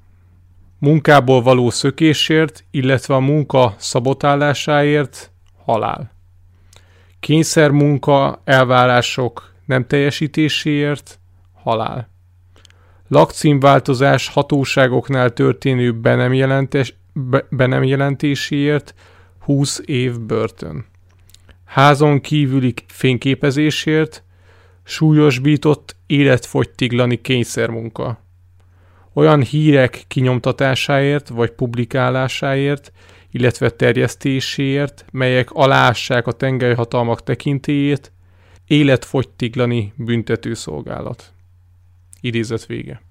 F: munkából való szökésért, illetve a munka szabotálásáért halál. Kényszermunka elvárások nem teljesítéséért halál. Lakcímváltozás hatóságoknál történő be nem, jelentes, be, be nem jelentéséért 20 év börtön. Házon kívüli fényképezésért súlyosbított életfogytiglani kényszermunka olyan hírek kinyomtatásáért vagy publikálásáért, illetve terjesztéséért, melyek alássák a tengelyhatalmak tekintélyét, életfogytiglani büntetőszolgálat. Idézet vége.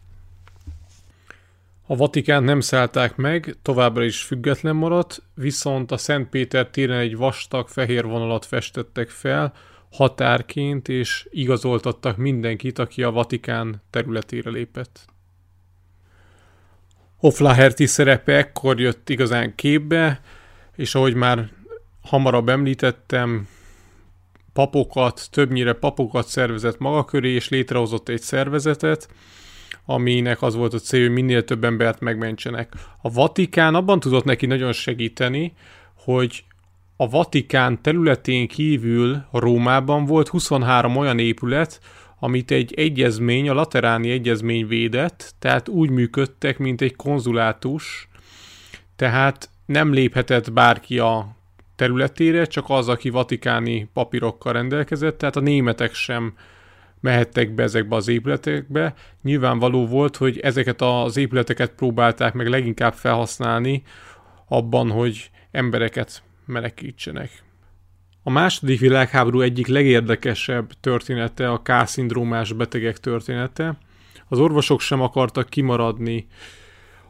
F: A Vatikán nem szállták meg, továbbra is független maradt, viszont a Szent Péter téren egy vastag fehér vonalat festettek fel, határként, és igazoltattak mindenkit, aki a Vatikán területére lépett. O'Flaherty szerepe ekkor jött igazán képbe, és ahogy már hamarabb említettem, papokat, többnyire papokat szervezett maga köré, és létrehozott egy szervezetet, aminek az volt a cél, hogy minél több embert megmentsenek. A Vatikán abban tudott neki nagyon segíteni, hogy a Vatikán területén kívül Rómában volt 23 olyan épület, amit egy egyezmény, a lateráni egyezmény védett, tehát úgy működtek, mint egy konzulátus, tehát nem léphetett bárki a területére, csak az, aki vatikáni papírokkal rendelkezett, tehát a németek sem mehettek be ezekbe az épületekbe. Nyilvánvaló volt, hogy ezeket az épületeket próbálták meg leginkább felhasználni abban, hogy embereket menekítsenek. A második világháború egyik legérdekesebb története a K-szindrómás betegek története. Az orvosok sem akartak kimaradni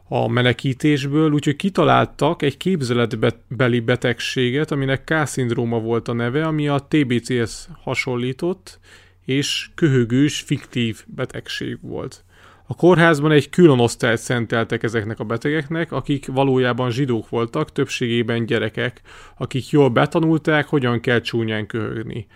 F: a menekítésből, úgyhogy kitaláltak egy képzeletbeli betegséget, aminek K-szindróma volt a neve, ami a TBC-hez hasonlított, és köhögős, fiktív betegség volt. A kórházban egy külön osztályt szenteltek ezeknek a betegeknek, akik valójában zsidók voltak, többségében gyerekek, akik jól betanulták, hogyan kell csúnyán köhögni.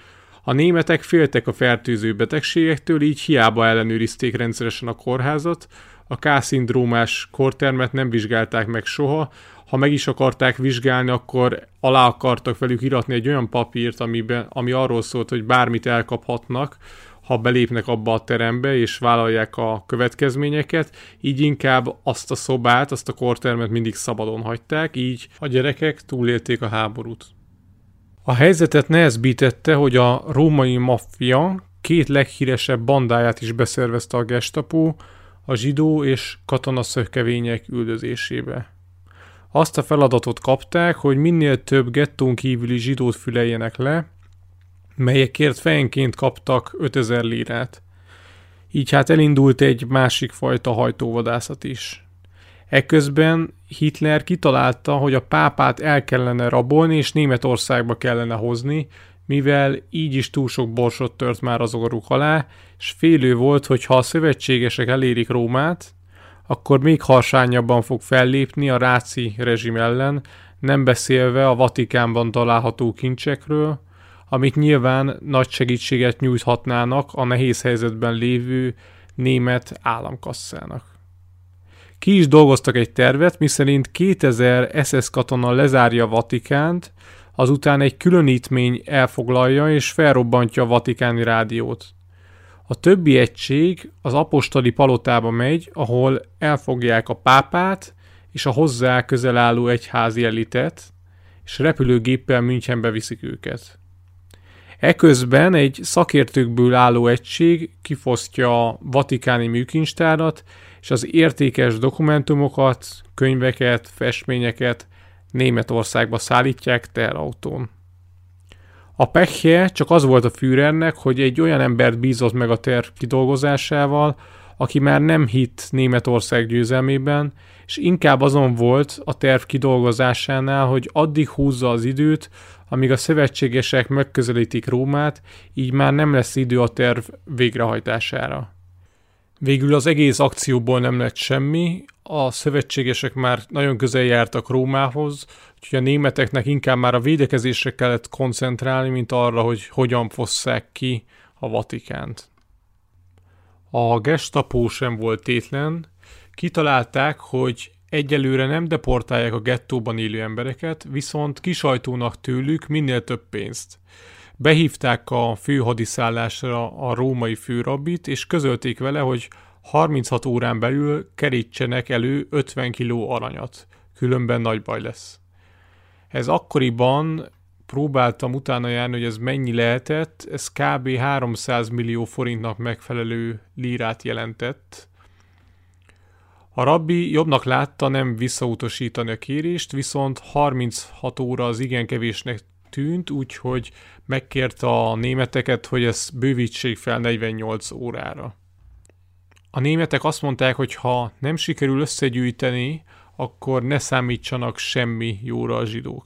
F: A németek féltek a fertőző betegségektől, így hiába ellenőrizték rendszeresen a kórházat, a K-szindrómás kortermet nem vizsgálták meg soha, ha meg is akarták vizsgálni, akkor alá akartak velük iratni egy olyan papírt, amiben, ami arról szólt, hogy bármit elkaphatnak, ha belépnek abba a terembe és vállalják a következményeket, így inkább azt a szobát, azt a kortermet mindig szabadon hagyták, így a gyerekek túlélték a háborút. A helyzetet nehezbítette, hogy a római maffia két leghíresebb bandáját is beszervezte a gestapo, a zsidó és katonaszökevények üldözésébe. Azt a feladatot kapták, hogy minél több gettón kívüli zsidót füleljenek le, melyekért fejenként kaptak 5000 lírát. Így hát elindult egy másik fajta hajtóvadászat is. Ekközben Hitler kitalálta, hogy a pápát el kellene rabolni és Németországba kellene hozni, mivel így is túl sok borsot tört már az orruk alá, és félő volt, hogy ha a szövetségesek elérik Rómát, akkor még harsányabban fog fellépni a ráci rezsim ellen, nem beszélve a Vatikánban található kincsekről, amik nyilván nagy segítséget nyújthatnának a nehéz helyzetben lévő német államkasszának. Ki is dolgoztak egy tervet, miszerint 2000 SS katona lezárja Vatikánt, azután egy különítmény elfoglalja és felrobbantja a vatikáni rádiót. A többi egység az apostoli palotába megy, ahol elfogják a pápát és a hozzá közel álló egyházi elitet, és repülőgéppel Münchenbe viszik őket. Eközben egy szakértőkből álló egység kifosztja a vatikáni műkincstárat, és az értékes dokumentumokat, könyveket, festményeket Németországba szállítják teherautón. A pekje csak az volt a Führernek, hogy egy olyan embert bízott meg a terv kidolgozásával, aki már nem hitt Németország győzelmében, és inkább azon volt a terv kidolgozásánál, hogy addig húzza az időt, amíg a szövetségesek megközelítik Rómát, így már nem lesz idő a terv végrehajtására. Végül az egész akcióból nem lett semmi, a szövetségesek már nagyon közel jártak Rómához, úgyhogy a németeknek inkább már a védekezésre kellett koncentrálni, mint arra, hogy hogyan fosszák ki a Vatikánt. A gestapo sem volt tétlen, kitalálták, hogy egyelőre nem deportálják a gettóban élő embereket, viszont kisajtónak tőlük minél több pénzt. Behívták a főhadiszállásra a római főrabbit, és közölték vele, hogy 36 órán belül kerítsenek elő 50 kiló aranyat, különben nagy baj lesz. Ez akkoriban próbáltam utána járni, hogy ez mennyi lehetett, ez kb. 300 millió forintnak megfelelő lírát jelentett. A rabbi jobbnak látta nem visszautasítani a kérést, viszont 36 óra az igen kevésnek tűnt, úgyhogy megkérte a németeket, hogy ezt bővítsék fel 48 órára. A németek azt mondták, hogy ha nem sikerül összegyűjteni, akkor ne számítsanak semmi jóra a zsidók.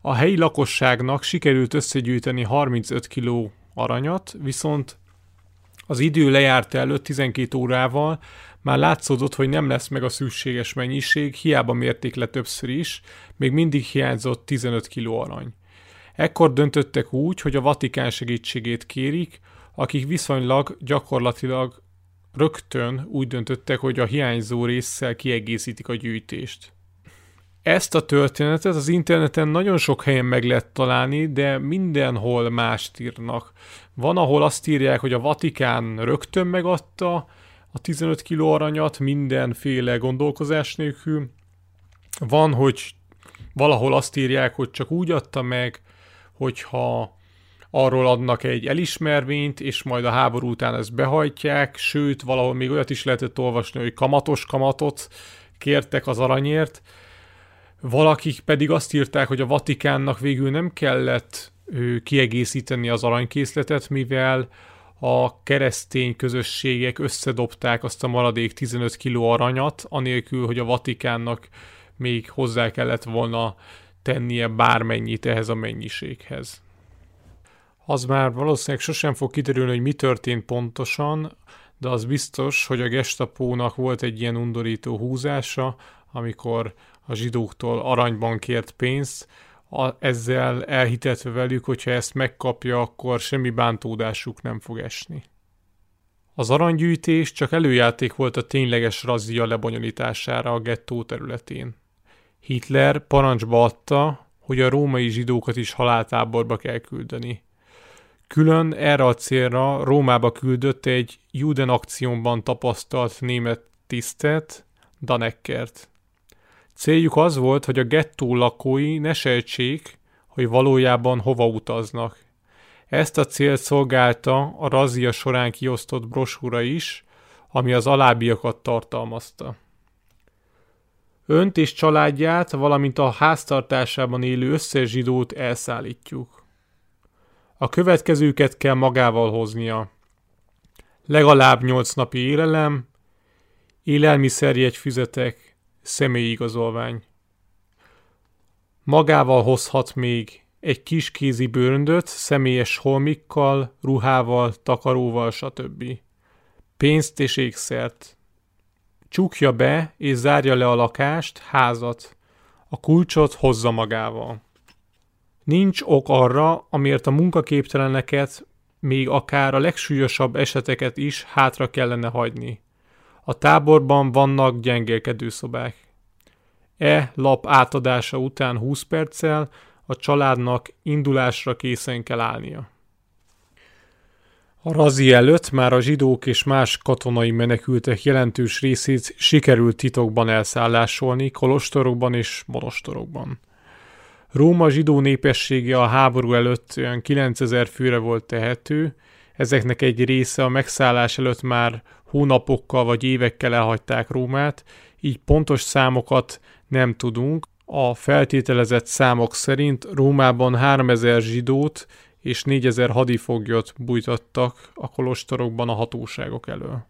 F: A helyi lakosságnak sikerült összegyűjteni 35 kiló aranyat, viszont az idő lejárt előtt 12 órával már látszódott, hogy nem lesz meg a szükséges mennyiség, hiába mérték le többször is, még mindig hiányzott 15 kiló arany. Ekkor döntöttek úgy, hogy a Vatikán segítségét kérik, akik viszonylag gyakorlatilag rögtön úgy döntöttek, hogy a hiányzó résszel kiegészítik a gyűjtést. Ezt a történetet az interneten nagyon sok helyen meg lehet találni, de mindenhol mást írnak. Van, ahol azt írják, hogy a Vatikán rögtön megadta a 15 kiló aranyat mindenféle gondolkozás nélkül. Van, hogy valahol azt írják, hogy csak úgy adta meg, hogyha arról adnak egy elismervényt, és majd a háború után ezt behajtják, sőt, valahol még olyat is lehetett olvasni, hogy kamatos kamatot kértek az aranyért. Valakik pedig azt írták, hogy a Vatikánnak végül nem kellett kiegészíteni az aranykészletet, mivel a keresztény közösségek összedobták azt a maradék 15 kiló aranyat, anélkül, hogy a Vatikánnak még hozzá kellett volna tennie bármennyit ehhez a mennyiséghez. Az már valószínűleg sosem fog kiderülni, hogy mi történt pontosan, de az biztos, hogy a gestapónak volt egy ilyen undorító húzása, amikor a zsidóktól aranyban kért pénzt, a, ezzel elhitetve velük, hogyha ezt megkapja, akkor semmi bántódásuk nem fog esni. Az aranygyűjtés csak előjáték volt a tényleges razzia lebonyolítására a gettó területén. Hitler parancsba adta, hogy a római zsidókat is haláltáborba kell küldeni. Külön erre a célra Rómába küldött egy Juden akcióban tapasztalt német tisztet, Daneckert. Céljuk az volt, hogy a gettó lakói ne sejtsék, hogy valójában hova utaznak. Ezt a célt szolgálta a razia során kiosztott brosúra is, ami az alábbiakat tartalmazta. Önt és családját, valamint a háztartásában élő összes zsidót elszállítjuk. A következőket kell magával hoznia. legalább 8 napi élelem, élelmiszerjegy füzetek, személyi igazolvány. Magával hozhat még egy kis kézi bőröndöt, személyes holmikkal, ruhával, takaróval, stb. Pénzt és ékszert. Csukja be és zárja le a lakást, házat. A kulcsot hozza magával. Nincs ok arra, amiért a munkaképteleneket, még akár a legsúlyosabb eseteket is hátra kellene hagyni. A táborban vannak gyengélkedő szobák. E lap átadása után 20 perccel a családnak indulásra készen kell állnia. A razi előtt már a zsidók és más katonai menekültek jelentős részét sikerült titokban elszállásolni kolostorokban és monostorokban. Róma zsidó népessége a háború előtt olyan 9000 főre volt tehető, ezeknek egy része a megszállás előtt már hónapokkal vagy évekkel elhagyták Rómát, így pontos számokat nem tudunk. A feltételezett számok szerint Rómában 3000 zsidót és 4000 hadifoglyot bújtattak a kolostorokban a hatóságok elől.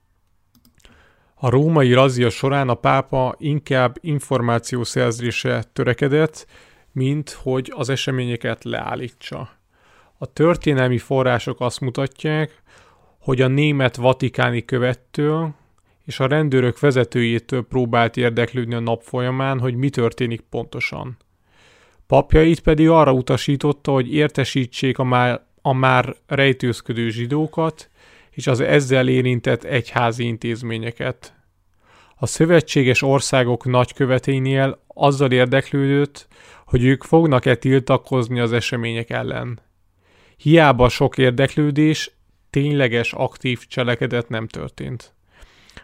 F: A római razia során a pápa inkább információszerzése törekedett, mint hogy az eseményeket leállítsa. A történelmi források azt mutatják, hogy a német vatikáni követtől és a rendőrök vezetőjétől próbált érdeklődni a nap folyamán, hogy mi történik pontosan. Papjait pedig arra utasította, hogy értesítsék a már, a már rejtőzködő zsidókat és az ezzel érintett egyházi intézményeket. A szövetséges országok nagyköveténél azzal érdeklődött, hogy ők fognak-e tiltakozni az események ellen. Hiába sok érdeklődés, tényleges aktív cselekedet nem történt.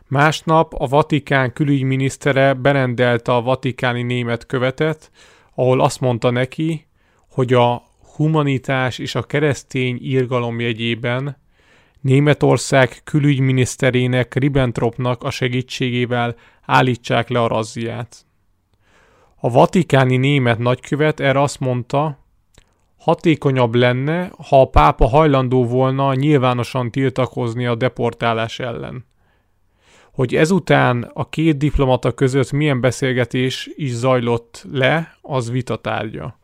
F: Másnap a Vatikán külügyminisztere berendelte a vatikáni német követet, ahol azt mondta neki, hogy a humanitás és a keresztény írgalom jegyében Németország külügyminiszterének Ribbentropnak a segítségével állítsák le a razziát. A vatikáni német nagykövet erre azt mondta, hatékonyabb lenne, ha a pápa hajlandó volna nyilvánosan tiltakozni a deportálás ellen. Hogy ezután a két diplomata között milyen beszélgetés is zajlott le, az vitatárgya.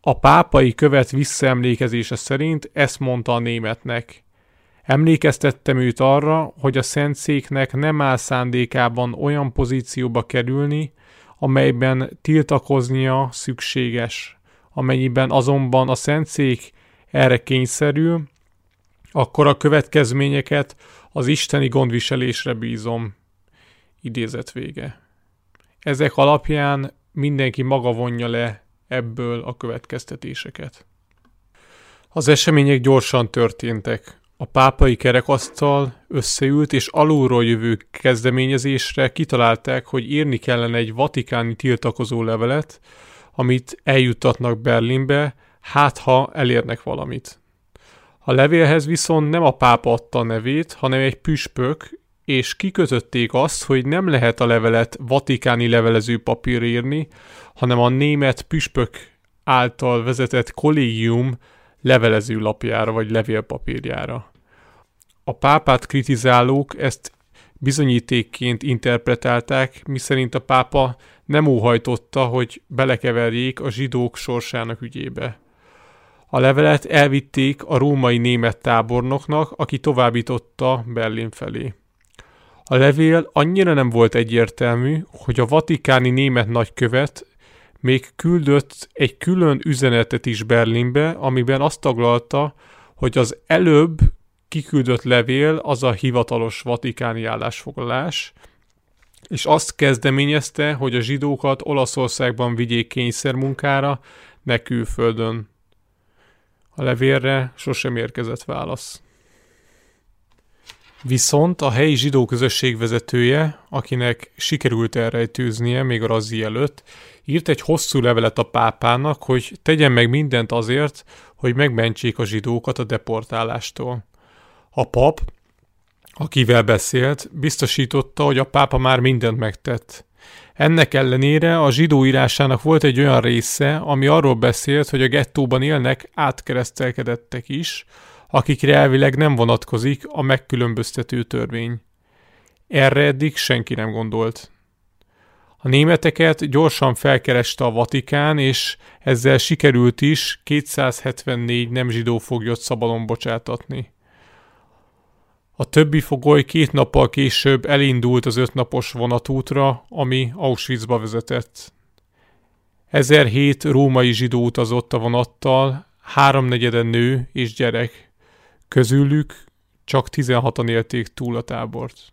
F: A pápai követ visszaemlékezése szerint ezt mondta a németnek. Emlékeztettem őt arra, hogy a Szentszéknek nem áll szándékában olyan pozícióba kerülni, amelyben tiltakoznia szükséges. Amennyiben azonban a Szentszék erre kényszerül, akkor a következményeket az isteni gondviselésre bízom. Idézet vége. Ezek alapján mindenki maga vonja le ebből a következtetéseket. Az események gyorsan történtek. A pápai kerekasztal összeült és alulról jövő kezdeményezésre kitalálták, hogy írni kellene egy vatikáni tiltakozó levelet, amit eljuttatnak Berlinbe, hát ha elérnek valamit. A levélhez viszont nem a pápa adta a nevét, hanem egy püspök, és kikötötték azt, hogy nem lehet a levelet vatikáni levelező papír írni, hanem a német püspök által vezetett kollégium levelező lapjára vagy levélpapírjára. A pápát kritizálók ezt bizonyítékként interpretálták, miszerint a pápa nem óhajtotta, hogy belekeverjék a zsidók sorsának ügyébe. A levelet elvitték a római német tábornoknak, aki továbbította Berlin felé. A levél annyira nem volt egyértelmű, hogy a vatikáni német nagykövet még küldött egy külön üzenetet is Berlinbe, amiben azt taglalta, hogy az előbb kiküldött levél az a hivatalos vatikáni állásfoglalás, és azt kezdeményezte, hogy a zsidókat Olaszországban vigyék kényszermunkára, ne külföldön. A levélre sosem érkezett válasz. Viszont a helyi zsidó közösség vezetője, akinek sikerült elrejtőznie még a razzi előtt, írt egy hosszú levelet a pápának, hogy tegyen meg mindent azért, hogy megmentsék a zsidókat a deportálástól. A pap, akivel beszélt, biztosította, hogy a pápa már mindent megtett. Ennek ellenére a zsidó írásának volt egy olyan része, ami arról beszélt, hogy a gettóban élnek átkeresztelkedettek is, akikre elvileg nem vonatkozik a megkülönböztető törvény. Erre eddig senki nem gondolt. A németeket gyorsan felkereste a Vatikán, és ezzel sikerült is 274 nem zsidó foglyot szabadon bocsátatni. A többi fogoly két nappal később elindult az ötnapos vonatútra, ami Auschwitzba vezetett. 1007 római zsidó utazott a vonattal, háromnegyeden nő és gyerek. Közülük csak 16-an élték túl a tábort.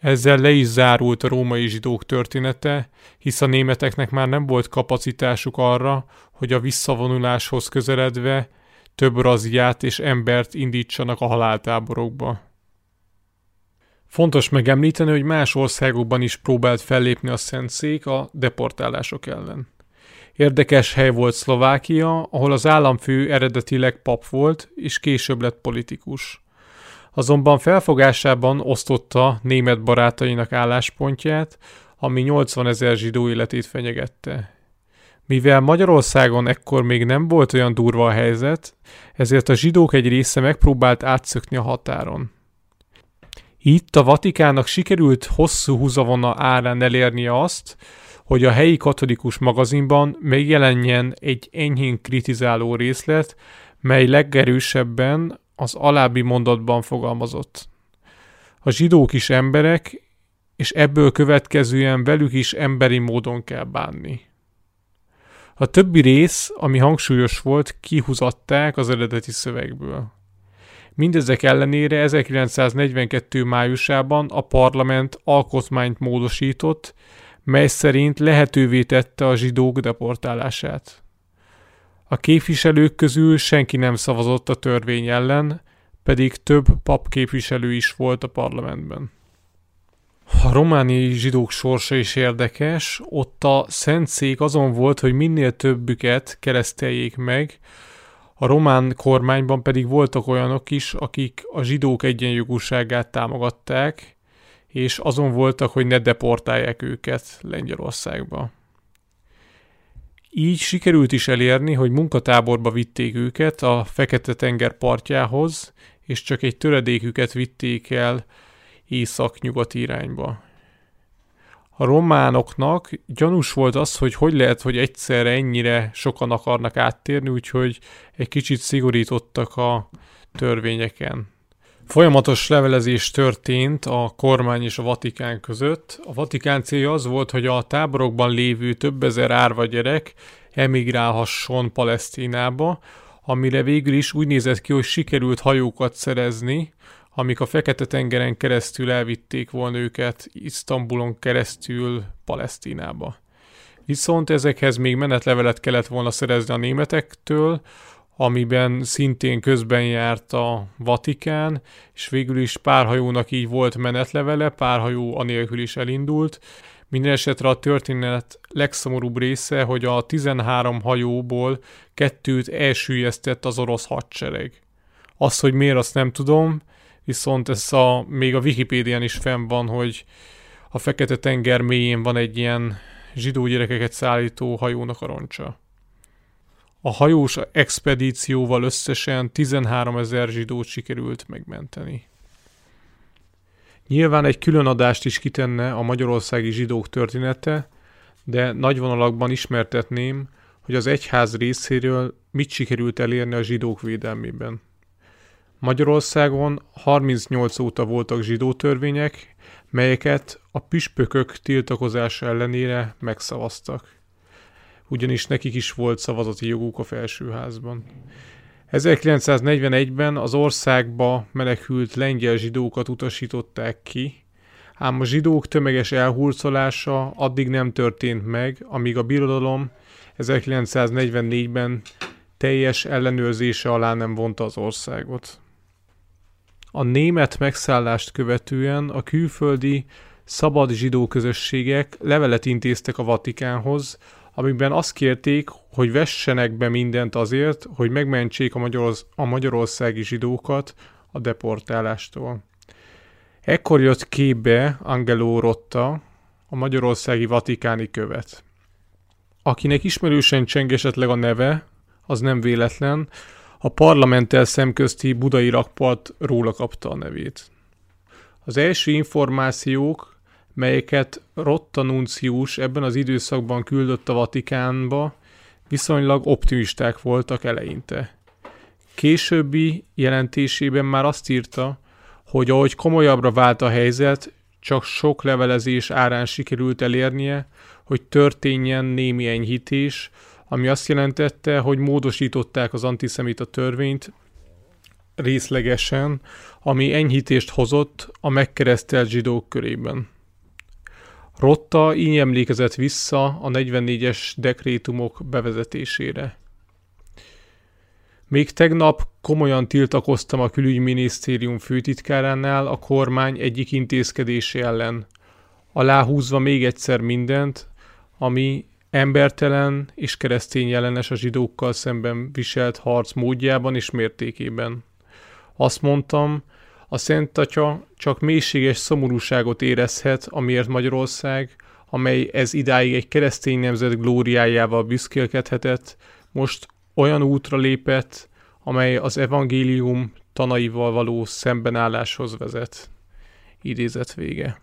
F: Ezzel le is zárult a római zsidók története, hisz a németeknek már nem volt kapacitásuk arra, hogy a visszavonuláshoz közeledve több raziát és embert indítsanak a haláltáborokba. Fontos megemlíteni, hogy más országokban is próbált fellépni a Szentszék a deportálások ellen. Érdekes hely volt Szlovákia, ahol az államfő eredetileg pap volt, és később lett politikus. Azonban felfogásában osztotta német barátainak álláspontját, ami 80 ezer zsidó életét fenyegette. Mivel Magyarországon ekkor még nem volt olyan durva a helyzet, ezért a zsidók egy része megpróbált átszökni a határon. Itt a Vatikának sikerült hosszú húzavona árán elérnie azt, hogy a helyi katolikus magazinban megjelenjen egy enyhén kritizáló részlet, mely legerősebben az alábbi mondatban fogalmazott. A zsidók is emberek, és ebből következően velük is emberi módon kell bánni. A többi rész, ami hangsúlyos volt, kihúzatták az eredeti szövegből. Mindezek ellenére 1942. májusában a parlament alkotmányt módosított, mely szerint lehetővé tette a zsidók deportálását. A képviselők közül senki nem szavazott a törvény ellen, pedig több pap képviselő is volt a parlamentben. A romániai zsidók sorsa is érdekes, ott a szentszék azon volt, hogy minél többüket kereszteljék meg, a román kormányban pedig voltak olyanok is, akik a zsidók egyenjogúságát támogatták, és azon voltak, hogy ne deportálják őket Lengyelországba. Így sikerült is elérni, hogy munkatáborba vitték őket a Fekete-tenger partjához, és csak egy töredéküket vitték el észak-nyugat irányba. A románoknak gyanús volt az, hogy hogy lehet, hogy egyszerre ennyire sokan akarnak áttérni, úgyhogy egy kicsit szigorítottak a törvényeken. Folyamatos levelezés történt a kormány és a Vatikán között. A Vatikán célja az volt, hogy a táborokban lévő több ezer árva gyerek emigrálhasson Palesztinába, amire végül is úgy nézett ki, hogy sikerült hajókat szerezni, amik a Fekete-tengeren keresztül elvitték volna őket Isztambulon keresztül Palesztinába. Viszont ezekhez még menetlevelet kellett volna szerezni a németektől, amiben szintén közben járt a Vatikán, és végül is pár hajónak így volt menetlevele, pár hajó anélkül is elindult. Minden esetre a történet legszomorúbb része, hogy a 13 hajóból kettőt elsüllyesztett az orosz hadsereg. Az, hogy miért, azt nem tudom, viszont ez a, még a Wikipédián is fenn van, hogy a Fekete-tenger mélyén van egy ilyen zsidó gyerekeket szállító hajónak a roncsa. A hajós expedícióval összesen 13 ezer zsidót sikerült megmenteni. Nyilván egy külön adást is kitenne a magyarországi zsidók története, de nagy vonalakban ismertetném, hogy az egyház részéről mit sikerült elérni a zsidók védelmében. Magyarországon 38 óta voltak zsidó törvények, melyeket a püspökök tiltakozása ellenére megszavaztak. Ugyanis nekik is volt szavazati joguk a felsőházban. 1941-ben az országba menekült lengyel zsidókat utasították ki, ám a zsidók tömeges elhurcolása addig nem történt meg, amíg a birodalom 1944-ben teljes ellenőrzése alá nem vonta az országot. A német megszállást követően a külföldi szabad zsidó közösségek levelet intéztek a Vatikánhoz, amiben azt kérték, hogy vessenek be mindent azért, hogy megmentsék a, magyarorsz- a magyarországi zsidókat a deportálástól. Ekkor jött képbe Angelo Rotta, a magyarországi vatikáni követ. Akinek ismerősen cseng esetleg a neve, az nem véletlen, A parlamenttel szemközti budai rakpart róla kapta a nevét. Az első információk, melyeket Rotta Nuncius ebben az időszakban küldött a Vatikánba, viszonylag optimisták voltak eleinte. Későbbi jelentésében már azt írta, hogy ahogy komolyabbra vált a helyzet, csak sok levelezés árán sikerült elérnie, hogy történjen némi enyhítés, ami azt jelentette, hogy módosították az antiszemita törvényt részlegesen, ami enyhítést hozott a megkeresztelt zsidók körében. Rotta így emlékezett vissza a 44-es dekrétumok bevezetésére. Még tegnap komolyan tiltakoztam a külügyminisztérium főtitkáránál a kormány egyik intézkedése ellen, aláhúzva még egyszer mindent, ami embertelen és keresztény ellenes a zsidókkal szemben viselt harc módjában és mértékében. Azt mondtam, a Szent Atya csak mélységes szomorúságot érezhet, amiért Magyarország, amely ez idáig egy keresztény nemzet glóriájával büszkélkedhetett, most olyan útra lépett, amely az evangélium tanaival való szembenálláshoz vezet. Idézet vége.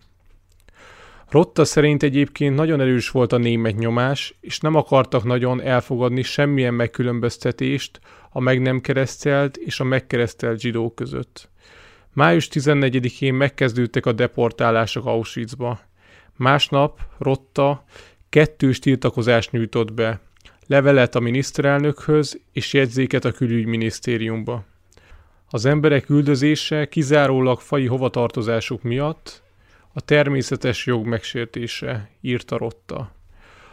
F: Rotta szerint egyébként nagyon erős volt a német nyomás, és nem akartak nagyon elfogadni semmilyen megkülönböztetést a meg nem keresztelt és a megkeresztelt zsidók között. Május 14-én megkezdődtek a deportálások Auschwitzba. Másnap Rotta kettős tiltakozást nyújtott be, levelet a miniszterelnökhöz és jegyzéket a külügyminisztériumba. Az emberek üldözése kizárólag fai hovatartozásuk miatt a természetes jog megsértése, írta Rotta.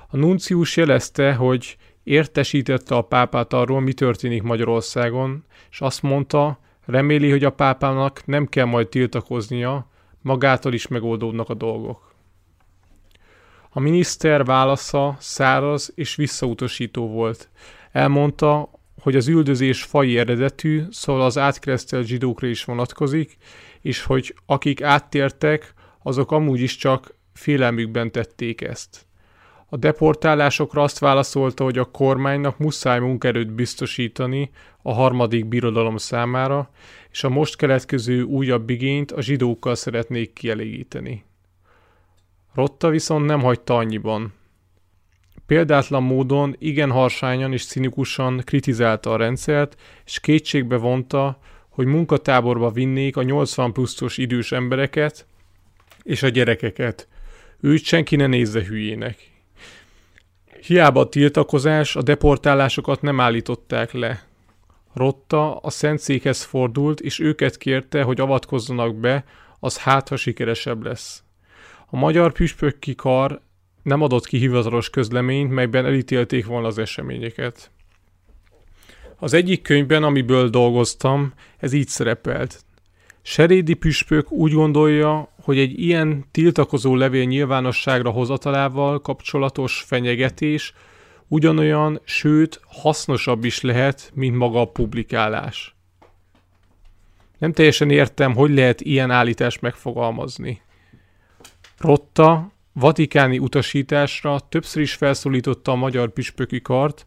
F: A nuncius jelezte, hogy értesítette a pápát arról, mi történik Magyarországon, és azt mondta, reméli, hogy a pápának nem kell majd tiltakoznia, magától is megoldódnak a dolgok. A miniszter válasza száraz és visszautasító volt. Elmondta, hogy az üldözés fai eredetű, szóval az átkeresztelt zsidókra is vonatkozik, és hogy akik áttértek, azok amúgy is csak félelmükben tették ezt. A deportálásokra azt válaszolta, hogy a kormánynak muszáj munkerőt biztosítani a harmadik birodalom számára, és a most keletkező újabb igényt a zsidókkal szeretnék kielégíteni. Rotta viszont nem hagyta annyiban. Példátlan módon igen harsányan és cinikusan kritizálta a rendszert, és kétségbe vonta, hogy munkatáborba vinnék a 80 pluszos idős embereket és a gyerekeket. Őt senki ne nézze hülyének. Hiába a tiltakozás, a deportálásokat nem állították le. Rotta a szentszékhez fordult, és őket kérte, hogy avatkozzanak be, az hát, ha sikeresebb lesz. A magyar püspökki kar nem adott ki hivatalos közleményt, melyben elítélték volna az eseményeket. Az egyik könyvben, amiből dolgoztam, ez így szerepelt. Serédi püspök úgy gondolja, hogy egy ilyen tiltakozó levél nyilvánosságra hozatalával kapcsolatos fenyegetés ugyanolyan, sőt hasznosabb is lehet, mint maga a publikálás. Nem teljesen értem, hogy lehet ilyen állítást megfogalmazni. Rotta vatikáni utasításra többször is felszólította a magyar püspöki kart,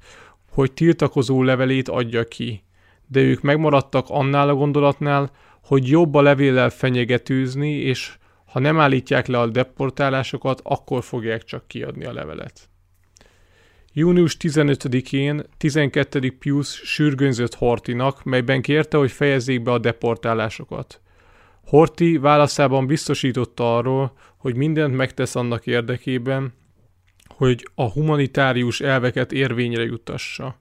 F: hogy tiltakozó levelét adja ki, de ők megmaradtak annál a gondolatnál, hogy jobb a levéllel fenyegetőzni, és ha nem állítják le a deportálásokat, akkor fogják csak kiadni a levelet. Június 15-én 12. Pius sürgönzött Hortinak, melyben kérte, hogy fejezzék be a deportálásokat. Horti válaszában biztosította arról, hogy mindent megtesz annak érdekében, hogy a humanitárius elveket érvényre jutassa.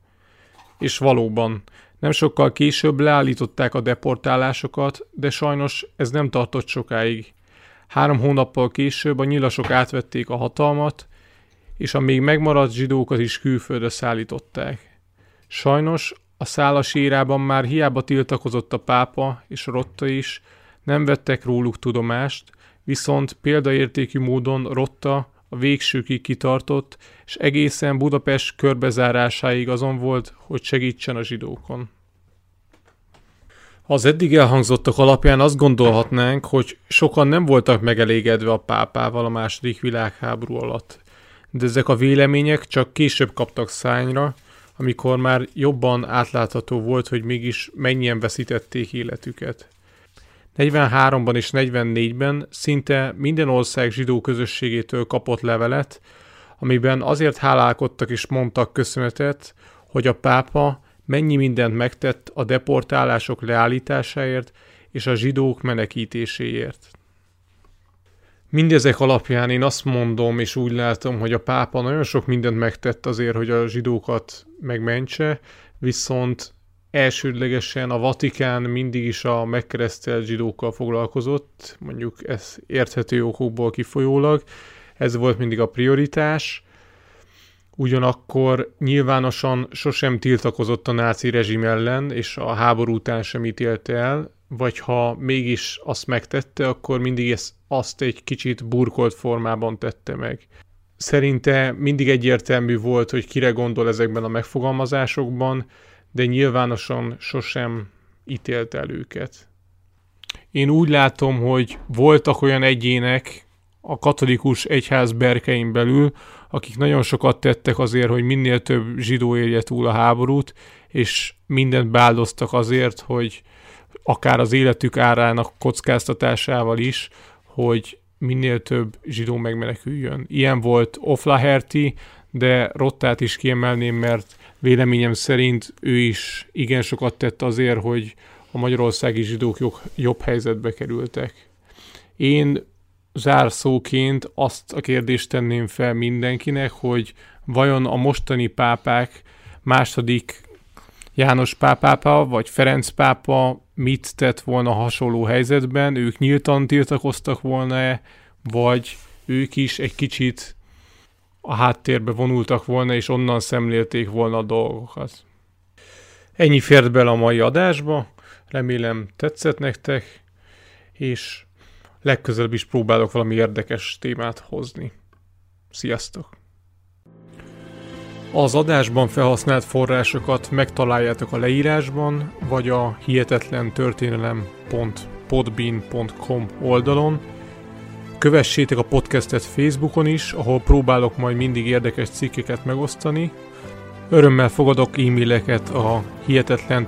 F: És valóban, nem sokkal később leállították a deportálásokat, de sajnos ez nem tartott sokáig. Három hónappal később a nyilasok átvették a hatalmat, és a még megmaradt zsidókat is külföldre szállították. Sajnos a szálas érában már hiába tiltakozott a pápa és Rotta is, nem vettek róluk tudomást, viszont példaértékű módon Rotta a végsőkig kitartott, és egészen Budapest körbezárásáig azon volt, hogy segítsen a zsidókon. Az eddig elhangzottak alapján azt gondolhatnánk, hogy sokan nem voltak megelégedve a pápával a második világháború alatt. De ezek a vélemények csak később kaptak szányra, amikor már jobban átlátható volt, hogy mégis mennyien veszítették életüket. 43-ban és 44-ben szinte minden ország zsidó közösségétől kapott levelet, amiben azért hálálkodtak és mondtak köszönetet, hogy a pápa mennyi mindent megtett a deportálások leállításáért és a zsidók menekítéséért. Mindezek alapján én azt mondom, és úgy látom, hogy a pápa nagyon sok mindent megtett azért, hogy a zsidókat megmentse, viszont elsődlegesen a Vatikán mindig is a megkeresztelt zsidókkal foglalkozott, mondjuk ez érthető okokból kifolyólag, ez volt mindig a prioritás, ugyanakkor nyilvánosan sosem tiltakozott a náci rezsim ellen, és a háború után sem ítélte el, vagy ha mégis azt megtette, akkor mindig ezt, azt egy kicsit burkolt formában tette meg. Szerinte mindig egyértelmű volt, hogy kire gondol ezekben a megfogalmazásokban, de nyilvánosan sosem ítélt el őket. Én úgy látom, hogy voltak olyan egyének a katolikus egyház berkein belül, akik nagyon sokat tettek azért, hogy minél több zsidó élje túl a háborút, és mindent beáldoztak azért, hogy akár az életük árának kockáztatásával is, hogy minél több zsidó megmeneküljön. Ilyen volt Oflaherty, de Rottát is kiemelném, mert véleményem szerint ő is igen sokat tett azért, hogy a magyarországi zsidók jobb, jobb helyzetbe kerültek. Én zárszóként azt a kérdést tenném fel mindenkinek, hogy vajon a mostani pápák második János pápápa vagy Ferenc pápa mit tett volna hasonló helyzetben, ők nyíltan tiltakoztak volna-e, vagy ők is egy kicsit a háttérbe vonultak volna, és onnan szemlélték volna a dolgokat. Ennyi fért bele a mai adásba, remélem tetszett nektek, és legközelebb is próbálok valami érdekes témát hozni. Sziasztok! Az adásban felhasznált forrásokat megtaláljátok a leírásban, vagy a hihetetlen történelem.podbean.com oldalon. Kövessétek a podcastet Facebookon is, ahol próbálok majd mindig érdekes cikkeket megosztani. Örömmel fogadok e-maileket a hihetetlen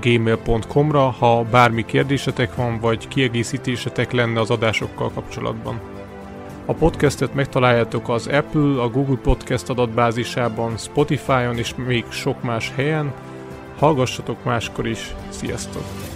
F: gmail.com-ra, ha bármi kérdésetek van, vagy kiegészítésetek lenne az adásokkal kapcsolatban. A podcastet megtaláljátok az Apple, a Google Podcast adatbázisában, Spotify-on és még sok más helyen. Hallgassatok máskor is. Sziasztok!